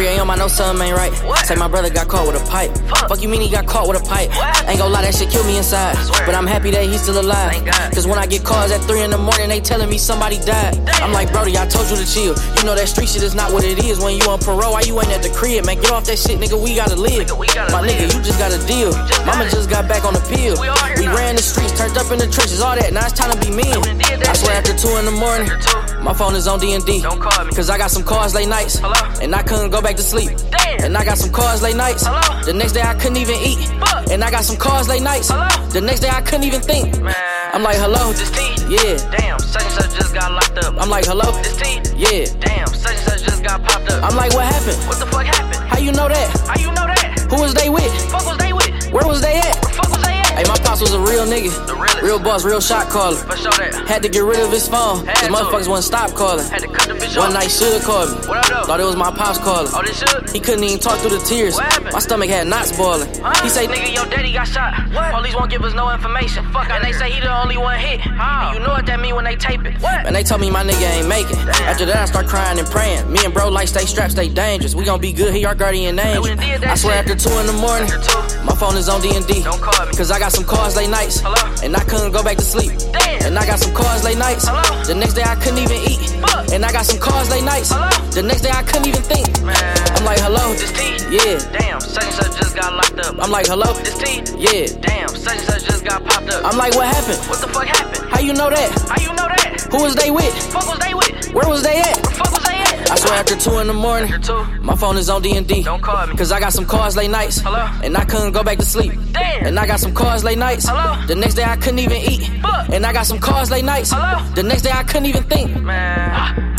3 a.m. I know something ain't right. Say my brother got caught with a pipe. Fuck, you mean he got caught with a pipe? Ain't gonna lie, that shit kill me inside. But I'm happy that he's still alive. Cause when I get calls at 3 in the morning, they telling me somebody died. I'm like, Brody, I told you to chill. You know that street shit is not what it is. When you on parole, why you ain't at the crib? Man, get off that shit, nigga. We gotta live. My nigga, you just got a deal. Mama just got back on the pill. We ran the streets, turned up in the trenches, all that. Now it's time to be men. I swear after 2 in the morning, my phone is on D&D. Don't call me. Cause I got some calls late nights. And I couldn't go back to sleep. And I got some cars late nights. The next day I couldn't even eat. And I got some cars late nights. The next day I couldn't even think. Man. I'm like, hello? this team, Yeah. Damn, such and such just got locked up. I'm like, hello? This T? Yeah. Damn, such and such just got popped up. I'm like, what happened? What the fuck happened? How you know that? How you know that? Who was they with? Fuck was they with? Where was they at? Hey, my pops was a real nigga. Real boss, real shot caller. For sure that. Had to get rid of his phone. Had Cause motherfuckers wouldn't stop calling. Had to cut the bitch One off. night should called me. What up. Thought it was my pops calling. Oh, this should? He couldn't even talk through the tears. My stomach had knots boiling. Huh? He say, nigga, your daddy got shot. What? Police won't give us no information. Fuck and they say he the only one hit. How? And you know what that mean when they tape it. What? And they told me my nigga ain't making. After that, I start crying and praying. Me and bro like stay strapped, stay dangerous. We gon' be good. He our guardian angel. we done did that I swear shit. after two in the morning, my phone is on D and D. Don't call me. Cause I got some cars late nights, Hello? and I couldn't go back to sleep. Damn. And I got some cars late nights. Hello? The next day I couldn't even eat. Fuck. And I got some cars late nights. Hello? The next day I couldn't even think. Man. I'm like, hello. This T? Yeah. Damn, such and such just got locked up. I'm like, hello. This T? Yeah. Damn, such and such just got popped up. I'm like, what happened? What the fuck happened? How you know that? How you know that? Who was they with? Fuck was they with? Where was they at? I swear after two in the morning, my phone is on D and D. Don't call me. Cause I got some calls late nights. Hello? And I couldn't go back to sleep. Damn. And I got some calls late nights. Hello? The next day I couldn't even eat. Fuck. And I got some calls late nights. Hello? The next day I couldn't even think. Man.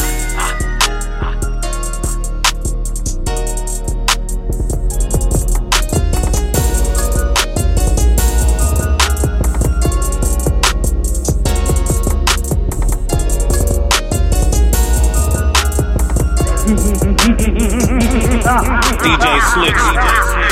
DJ Slick. [LAUGHS]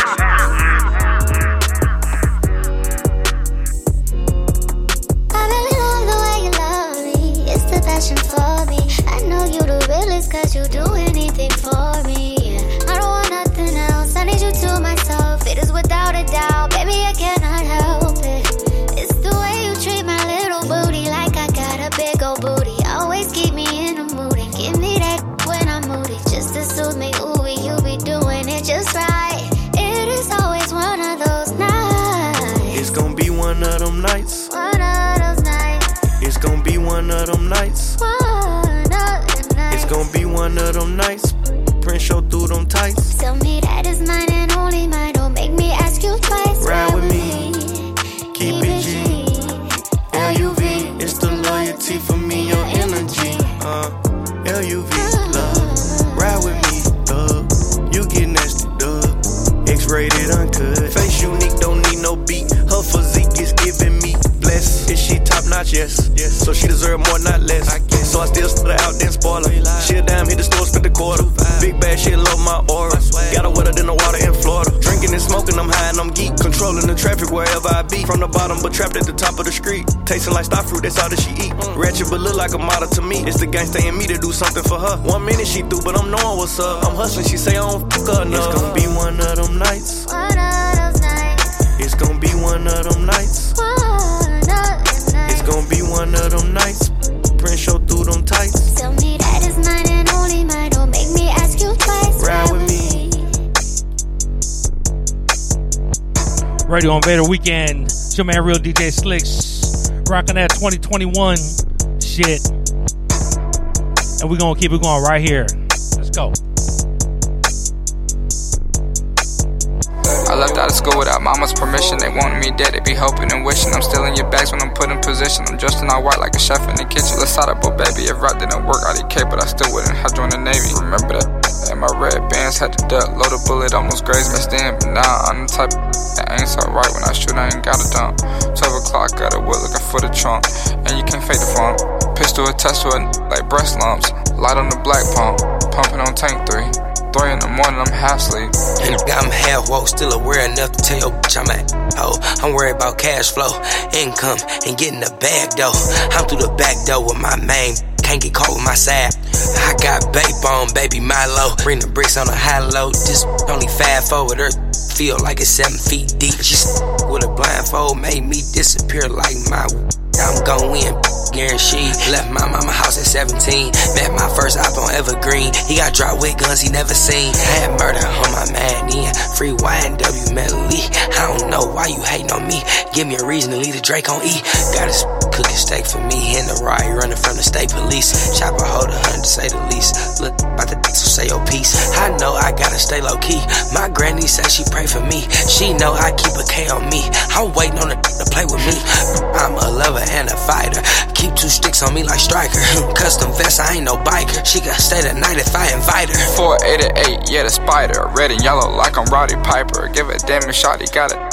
like star fruit, that's all that she eat. Ratchet, but look like a model to me. It's the gangsta in me to do something for her. One minute she through, but I'm knowing what's up. I'm hustling, she say I don't fuck her enough. It's gonna be one of them nights. One of those nights. It's gonna be one of them nights. One of those nights. It's gonna be one of them nights. Prince show through them tights. Tell me that it's mine and only mine. Don't make me ask you twice. Ride with me. Radio Invader Weekend. It's your man, Real DJ Slicks. Rocking that 2021 shit. And we're going to keep it going right here. Let's go. I left out of school without mama's permission. They wanted me dead, they be hoping and wishing. I'm still in your bags when I'm put in position. I'm dressed in all white like a chef in the kitchen. Let's up, but baby, if rap didn't work, I'd care, but I still wouldn't have joined the Navy. Remember that? And my red bands had to duck, load a bullet, almost grazed my stand. But now I'm the type that ain't so right when I shoot, I ain't got a dump. 12 o'clock, got a wood looking for the trunk. And you can't fake the funk. Pistol attached to it like breast lumps. Light on the black pump, pumping on tank 3. Three in the morning, I'm half asleep. And I'm half woke, still aware enough to tell your bitch I'm at oh. I'm worried about cash flow, income, and getting the bag though. I'm through the back door with my main. Can't get caught with my side. I got babe on, baby Milo. Bring the bricks on a high low. This only five forward her feel like it's seven feet deep. She's with a blindfold, made me disappear like my. I'm gon' win, guaranteed. Left my mama house at 17. Met my first op on Evergreen. He got dropped with guns he never seen. Had murder on my man, yeah. Free YNW Melly. I don't know why you hating on me. Give me a reason to leave the Drake on E. Got a cooking steak for me in the ride, running from the state police. Chopper hold a hundred, say the least. Look, about the so say your piece. I know I gotta stay low key. My granny say she pray for me. She know I keep a K on me. I'm waiting on her to play with me. I'm a lover and a fighter. Keep two sticks on me like striker. [LAUGHS] Custom vest, I ain't no biker. She can stay the night if I invite her. 488, yeah, the spider. Red and yellow like I'm Roddy Piper. Give a damn shot, he got it.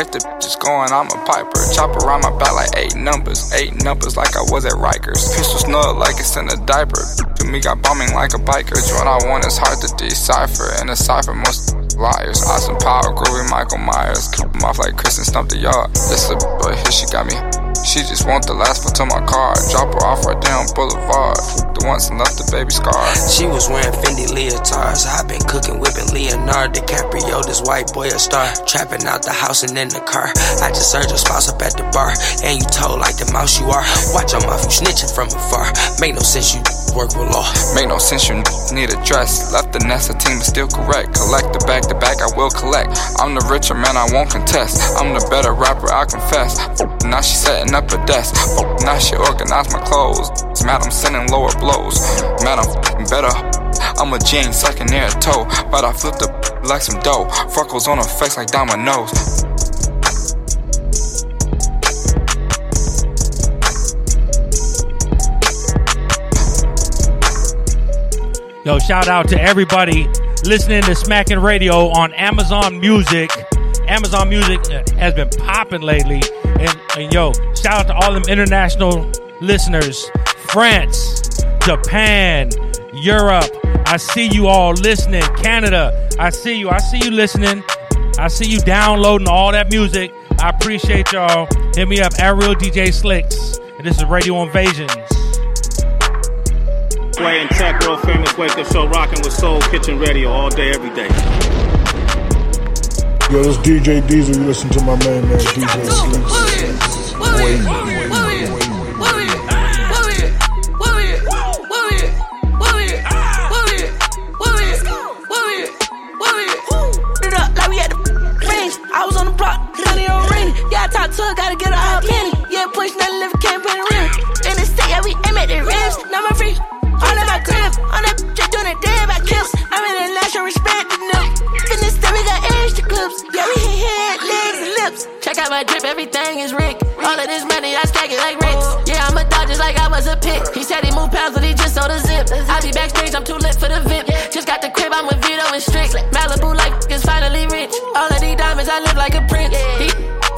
If the bitch is going, I'm a piper. Chop around my back like eight numbers. Eight numbers like I was at Rikers. Pistol snug like it's in a diaper. To me, got bombing like a biker. What I want is hard to decipher. And decipher most liars. Awesome power, groovy Michael Myers. Him off like Chris and stump the yard. This a boy here, she got me. She just want the last one to my car. Drop her off right down Boulevard. The once and left the baby scar. She was wearing Fendi leotards. i been cooking, whipping Leonardo DiCaprio, this white boy a star. Trapping out the house and in the car. I just heard your spouse up at the bar. And you told like the mouse you are. Watch your mouth, you snitching from afar. Make no sense, you work with law. Make no sense, you need a dress. Left the the team is still correct. Collect the back to back, I will collect. I'm the richer man, I won't contest. I'm the better rapper, I confess. Now she setting up a desk. Now she organize my clothes. Mad, I'm sending lower blows. Mad, I'm better. I'm a gene sucking near a toe, but I flipped the like some dough. Freckles on her face like dominoes. Yo, shout out to everybody listening to Smacking Radio on Amazon Music. Amazon Music uh, has been popping lately. And, and, yo, shout out to all them international listeners France, Japan, Europe. I see you all listening. Canada, I see you. I see you listening. I see you downloading all that music. I appreciate y'all. Hit me up at Real DJ Slicks. And this is Radio Invasions. Sway and Tech, world famous wake up show, rocking with Soul Kitchen Radio all day, every day. Yo, this DJ Diesel. You listen to my man, man, DJ Slicks. I was on the block, money on rainy. Yeah, I talk to her, gotta get her out penny. Yeah, push nothing, live, can't put it real. In the state, yeah, we aim at the rims. Now my free, all in my crib. On that just doing it dead by kills. I'm in the respect, you know. Fitness time, we got extra clips. Yeah, we hit head, legs, and lips. Check out my drip, everything is Rick. All of this money, I stack it like ricks. Yeah, I'm a dog just like I was a pick. He said he moved pounds, but he just sold a zip. I be backstage, I'm too lit for the VIP. Just got the crib, I'm with Vito and Strick. Malibu like is finally rich. All of these diamonds, I live like a prince. He,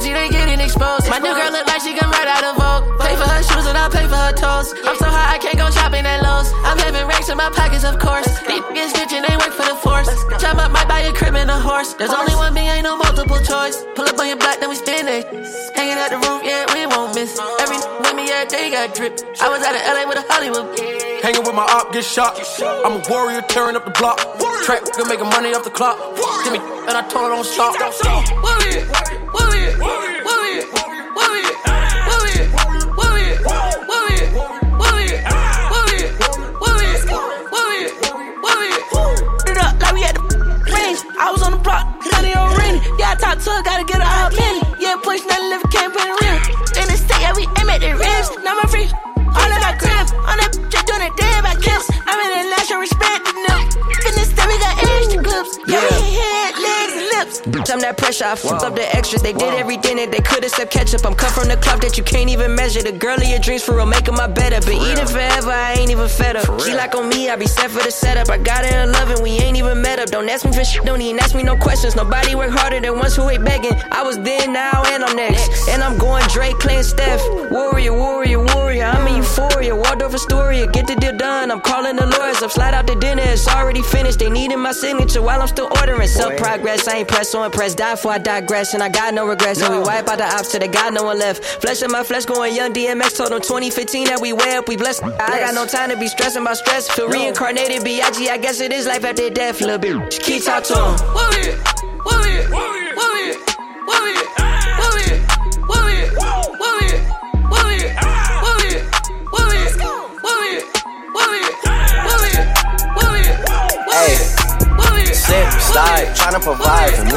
see, they getting exposed. My new girl look like she come right out of Vogue. Pay for her shoes and I pay for her toes. I'm so high, I can't go shopping at I'm having racks in my pockets, of course. These niggas bitchin', they work for the force. Chop up, might buy a crib and a horse. There's only one me, ain't no multiple choice. Pull up on your block, then we spin there. Hanging out the roof, yeah, we won't miss. Every with me, yeah, they got drip. I was out of LA with a Hollywood. Hanging with my op, get shot. I'm a warrior, tearing up the block. Track, good making money off the clock. Give me, and I told her don't stop. Warrior, warrior, warrior, I talk to her, gotta get her out penny. Yeah, push nothing, if live, can't put it real. In the state, yeah, we aim at the ribs. Now my free, all of my crib. On that just doing it dead by kiss. I'm in the national respect the new. In this state, we got extra clips. Yeah, we I'm that pressure, I fucked up the extras. They did everything that they could except ketchup. I'm cut from the club that you can't even measure. The girl of your dreams for real, making my better. Been eating forever, I ain't even fed up. She like on me, I be set for the setup. I got her in love and we ain't even met up. Don't ask me for shit, don't even ask me no questions. Nobody work harder than ones who ain't begging. I was then, now, and I'm next. And I'm going Drake, Klay, and Steph. Warrior, warrior, warrior. I'm in euphoria. Waldorf Astoria, get the deal done. I'm calling the lawyers up, slide out to dinner. It's already finished. They needed my signature while I'm still ordering. Self progress, I ain't press on impressed. Die for I digress, and I got no regrets. And we wipe out the ops till they got no one left. Flesh of my flesh going young. DMX told them 2015 that we way up, we blessed. I got no time to be stressing about stress. Feel reincarnated, B.I.G. I guess it is life after death, little bitch. Keep talk to him. Warrior, warrior, warrior, warrior, warrior, warrior, tryna provide for me.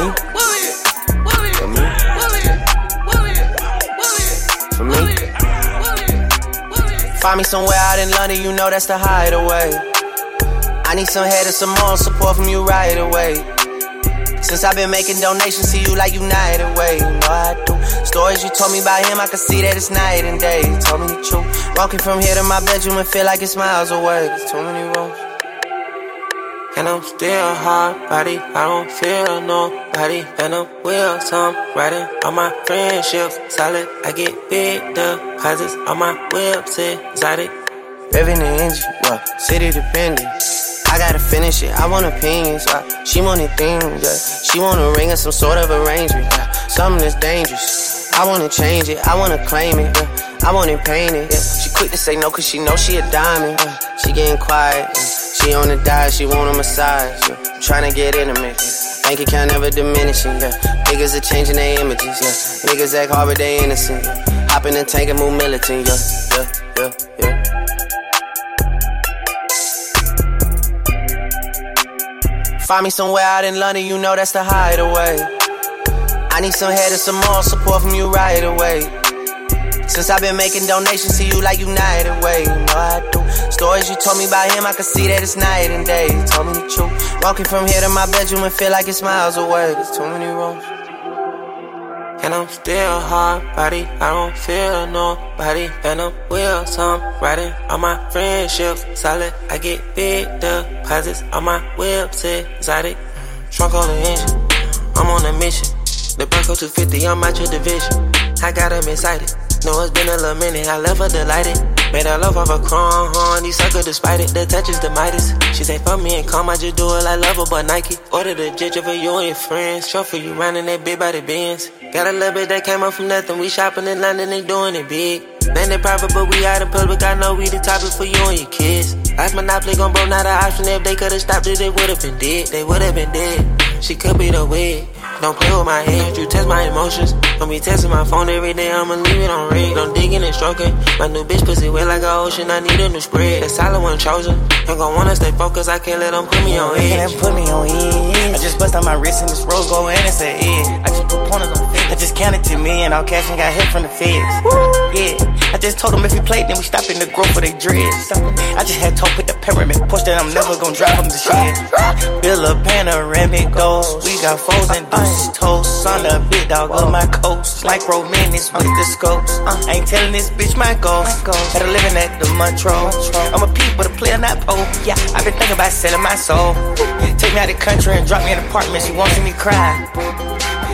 For me. For me. Find me somewhere out in London, you know that's the hideaway. I need some head and some more support from you right away. Since I've been making donations to you like United Way, you know I do. Stories you told me about him, I can see that it's night and day. You told me the truth. Walking from here to my bedroom and feel like it's miles away. There's too many roads. And I'm still hard body, I don't feel nobody. And I'm will some riding on my friendships. Solid, I get big deposits on my whips, exotic. Revving the engine, well, city dependent. I gotta finish it, I want opinions. Uh, she wanted things, yeah. She want a ring or some sort of arrangement. Yeah. Something that's dangerous. I wanna change it, I wanna claim it. Yeah. I want it painted. Yeah. She quick to say no, cause she know she a diamond. Yeah. She getting quiet. Yeah. She on the diet, she want a massage. Yeah. Tryna get intimate. Bank account never diminishing. Yeah. Niggas are changing their images. Yeah. Niggas act hard, but they innocent. Yeah. Hop in the tank and move militant. Yeah, yeah, yeah, yeah. Find me somewhere out in London, you know that's the hideaway. I need some head and some more support from you right away. Since I've been making donations to you like United Way, you know I do. Stories you told me about him, I can see that it's night and day. You told me the truth. Walking from here to my bedroom and feel like it's miles away. There's too many roads. And I'm still hard body, I don't feel nobody. And I'm will some riding on my friendships. Solid, I get big deposits on my whips, exotic. Trunk on the engine, I'm on a mission. The Bronco 250, I'm out your division. I got got 'em excited. Know it's been a little minute, I left her delighted. Made her love off a crown, horn, these sucker despite it. The touch is the Midas. She say, fuck me and come, I just do it like love her, but Nike. Order the jet for you and your friends. For you running that big body Benz. Got a little bit that came up from nothing. We shopping in London, they doing it big. They private, but we out in public. I know we the topic for you and your kids. Life monopoly gon' blow, not an option. If they could've stopped it, they would've been dead. They would've been dead. She could be the wig. Don't play with my head, you test my emotions. Don't be testing my phone every day, I'ma leave it on red. Don't digging and stroking. My new bitch pussy wet like an ocean, I need a new spread. That solid one chosen. Ain't gon' wanna stay focused, I can't let them put me on edge. Can't put me on edge. I just bust on my wrist and this rose gold and an edge. I just put pointers on feds. I just counted to me and all cash and got hit from the feds. Yeah, I just told them if we played, then we stop in the growth for they dreads. I just had to put the pyramid push that I'm never gonna drive them to shed. Bill a panoramic goals. We got foes and deuces toast. On the big dog of my coast. Like romantics with the scopes. Uh, I ain't telling this bitch my goals. Had her living at the Montrose. I'm a peep, but a player, not Pope. Yeah, I've been thinking about selling my soul. Take me out the country and drop me in an apartment. She won't see me cry.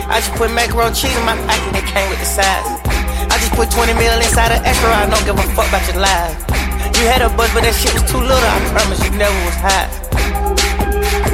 I just put macaroni cheese in my pocket, it came with the size. I just put 20 mil inside an extra, I don't give a fuck about your life. You had a buzz, but that shit was too little. I promise you never was high.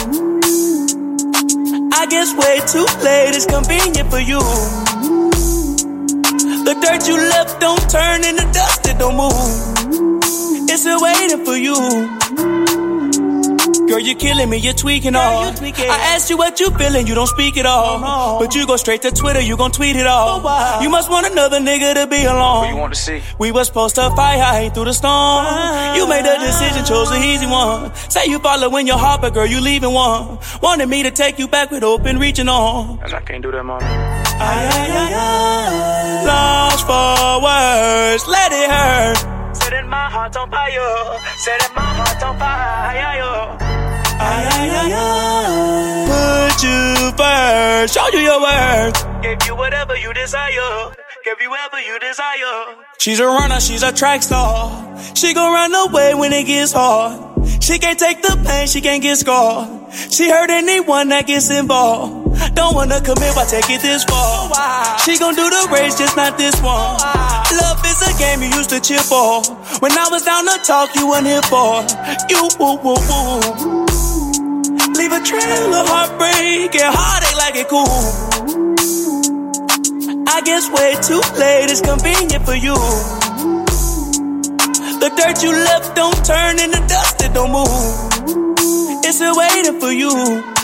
I guess way too late is convenient for you. The dirt you left don't turn into dust, it don't move. It's still waiting for you. Girl, you're killing me, you're tweaking all. I asked you what you feeling, you don't speak at all. But you go straight to Twitter, you gon' tweet it all. Oh, you must want another nigga to be alone. you want to see? We was supposed to fight high through the storm. Ah. You made a decision, chose the easy one. Say you following your heart, but girl, you leaving one. Wanted me to take you back with open reaching on. And I can't do that, mommy. Lost for words, let it hurt. Setting my heart on fire. Setting my heart on fire. Ay, ay, ay, ay. Put you first, show you your worth. Gave you whatever you desire. Give you whatever you desire. She's a runner, she's a track star. She gon' run away when it gets hard. She can't take the pain, she can't get scarred. She hurt anyone that gets involved. Don't wanna commit, why take it this far? She gon' do the race, just not this one. Love is a game you used to cheer for. When I was down to talk, you weren't here for. You, woo, woo, woo. Leave a trail of heartbreak and heartache like it cool. I guess way too late is convenient for you. The dirt you left don't turn into dust, it don't move. It's still waiting for you.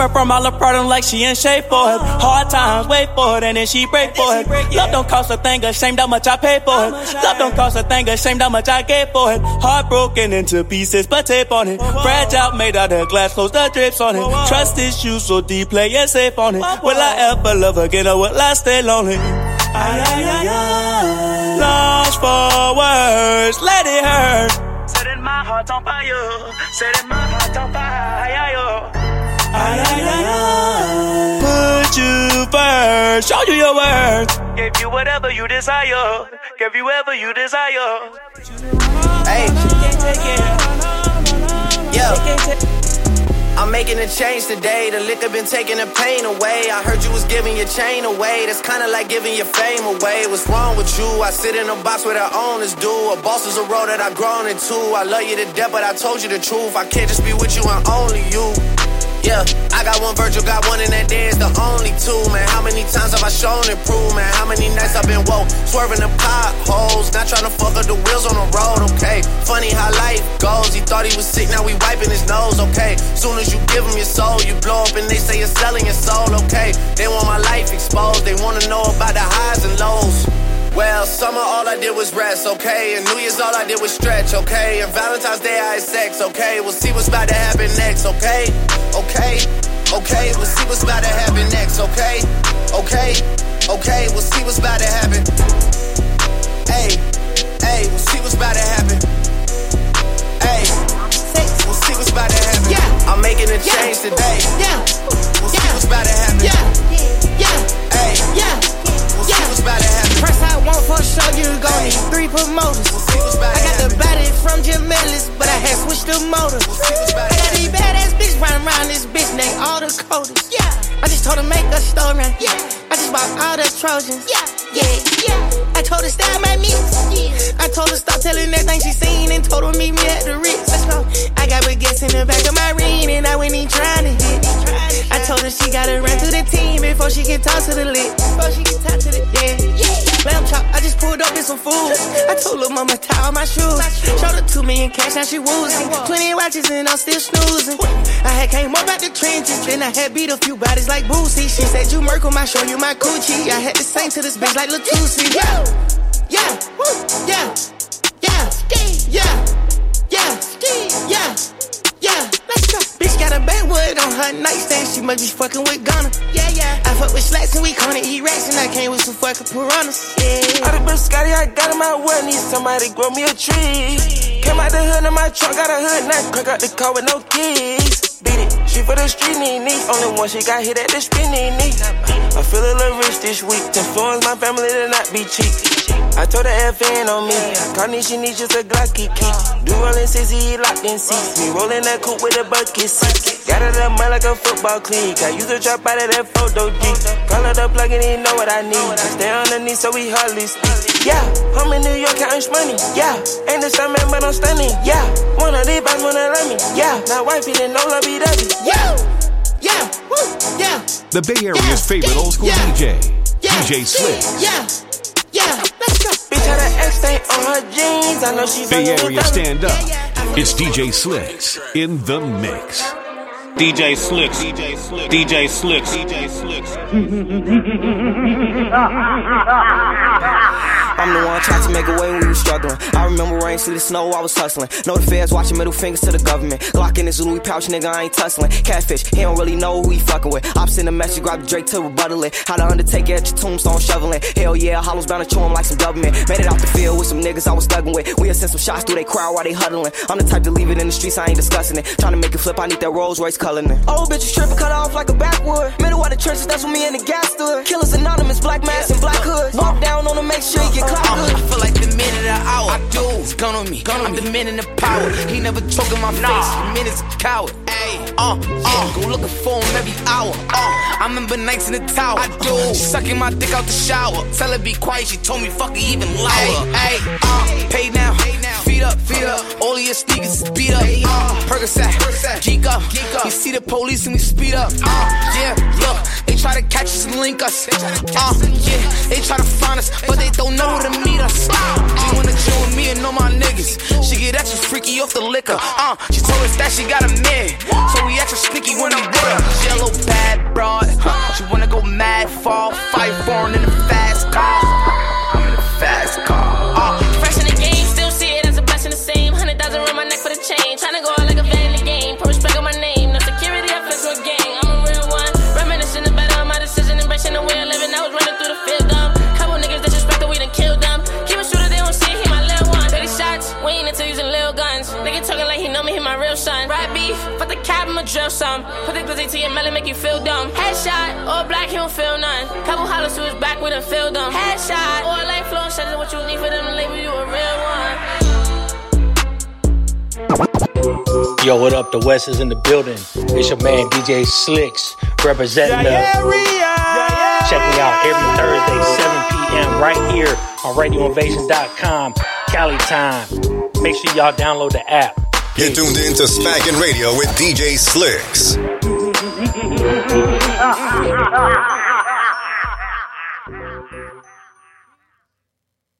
She from all the problem like she in shape for it. Hard times, wait for it, and then she break for it. Love don't cost a thing, ashamed how much I pay for it. Love don't cost a thing, ashamed how much I gave for it. Heartbroken into pieces, but tape on it. Fragile, made out of glass, close the drips on it. Trust issues so deep, play it safe on it. Will I ever love again, or will I stay lonely? Ay, ay, ay, ay. Lost for words, let it hurt. Setting my heart on fire. Setting my heart on fire. Ay, ay, ay, ay. Put you first, show you your worth. Gave you whatever you desire. Give you whatever you desire. Hey. Yo. I'm making a change today. The liquor been taking the pain away. I heard you was giving your chain away. That's kinda like giving your fame away. What's wrong with you? I sit in a box where the owners do. A boss is a role that I've grown into. I love you to death, but I told you the truth. I can't just be with you and only you. Yeah, I got one Virgil, got one in that day, it's the only two, man. How many times have I shown man? How many nights I've been woke, swerving the potholes, not trying to fuck up the wheels on the road, okay? Funny how life goes, he thought he was sick, now we wiping his nose, okay? Soon as you give him your soul, you blow up and they say you're selling your soul, okay? They want my life exposed, they wanna know about the highs and lows. Well, summer all I did was rest, okay? And New Year's all I did was stretch, okay? And Valentine's Day I had sex, okay? We'll see what's about to happen next, okay? Okay, okay, we'll see what's about to happen next, okay? Okay, okay, we'll see what's about to happen. Hey, hey, we'll see what's about to happen. Hey, we'll see what's about to happen. Yeah, I'm making a change today. Yeah, we'll see what's about to happen. Yeah, yeah, hey, yeah. We'll see what's about to happen. Press I want for sure you go need three promoters. I got the body from Jim Ellis, but I had switched the motor. I got these badass bitch running around this bitch named all the coders. Yeah. I just told her make a story. Yeah. I just bought all the Trojans. Yeah. Yeah. Yeah. I told her style my mix. Yeah. I told her stop telling everything she seen and told her meet me at the Ritz. Let's go. Got baguettes in the back of my ring and I went in trying to hit. I told her she gotta run through the team before she can talk to the lit. Before she can talk to the yeah. Lamb chop, I just pulled up in some food. I told little mama tie all my shoes. Showed her two million cash, now she woozing. Twenty watches and I'm still snoozing. I had came up out the trenches, then I had beat a few bodies like Boosie. She said you Merkle, I show you my coochie. I had to sing to this bitch like Latusi. Yeah, yeah, yeah, yeah, yeah, her nightstand. She must be fucking with Ghana. Yeah, yeah. I fuck with slacks and we call it eat rats and I came with some fucking piranhas. Yeah. Out of birth, Scotty, I got in my well. Need somebody grow me a tree. Came out the hood in my truck, got a hood now. Crack out the car with no keys. Beat it, she for the street knee knee. Only one she got hit at the spinning knee. I feel a little rich this week. To influence my family to not be cheap. I told her FN on me. Carney, she needs just a Glocky key. Do rolling 60, locked in seats. Me rolling that coupe with a bucket seat. Got it up mud like a football clique. I use a drop out of that photo G. Call it up, plug and he know what I need. I stay underneath so we hardly speak. Yeah, I'm in New York counting money. Yeah, ain't the same man, but I'm stunning. Yeah, one of these boys wanna love me. Yeah, now wifey didn't know love be Yeah, yeah, woo, yeah. The Bay Area's favorite old school DJ, DJ Slick. Yeah, yeah, let's go. Bitch had an X stain on her jeans. I know she Bay Area stand up. It's DJ Slicks in the mix. DJ Slicks. DJ Slicks. DJ Slicks. DJ Slicks. I'm the one trying to make a way when we was struggling. I remember rain, see the snow, I was hustling. Know the feds watching middle fingers to the government. Glock in his Louis pouch, nigga, I ain't tussling. Catfish, he don't really know who he fucking with. I'm sending a message, grab the Drake to rebuttal it. How the Undertaker at your tombstone shoveling. Hell yeah, hollows bound to chew him like some government. Made it out the field with some niggas I was thugging with. We'll send some shots through they crowd while they huddling. I'm the type to leave it in the streets, I ain't discussing it. Trying to make it flip, I need that Rolls Royce coloring. Old bitches tripping, cut off like a backwood. Middle of the trenches, that's when me and the gas stood. Killers anonymous, black mask and black hood. Walk down on them, make sure you get clout good. I feel like the minute of the hour. I do. It's gun on me. Gun on I'm the man in the power. He never choke in my face. The man is a coward. Ayy, uh, uh, go looking for him every hour. Uh, I remember nights in the tower. I do. She sucking my dick out the shower. Tell her be quiet. She told me fuck it even louder. Ayy, uh, pay now. Feet up, feet up. All of your sneakers is beat up. Uh, Percocet, geek up. You see the police and we speed up. Uh, yeah, look, they try to catch us and link us. Uh, yeah, they try to find us, but they don't know where to meet us. She wanna chill with me and know my niggas. She get extra freaky off the liquor. Uh, she told us that she got a man, so we extra sneaky when we with her. Yellow bad broad, huh? She wanna go mad, fall, fight foreign in a fast car. Tryna go out like a vet game. Put respect on my name. No security, I flex with gang. I'm a real one. Reminiscing about all my decision, embracing the way I live. And I was running through the field dumb. Couple niggas disrespected, we done killed them. Keep it shooter, they don't see he my little one. 30 shots, we ain't into using little guns. Nigga talking like he know me, he my real son. Rap beef, fuck the cap, I'ma drill some. Put the glizzy to your melon, make you feel dumb. Headshot, all black, he don't feel none. Couple hollers to his back, we done feel dumb. Headshot, all life flow, shut what you need for them to label you a real one. Yo, what up? The West is in the building. It's your man DJ Slicks representing the. Check me out every Thursday, 7 p.m. right here on RadioInvasion.com, Cali time. Make sure y'all download the app. You're tuned in to Smackin' Radio with DJ Slicks. [LAUGHS]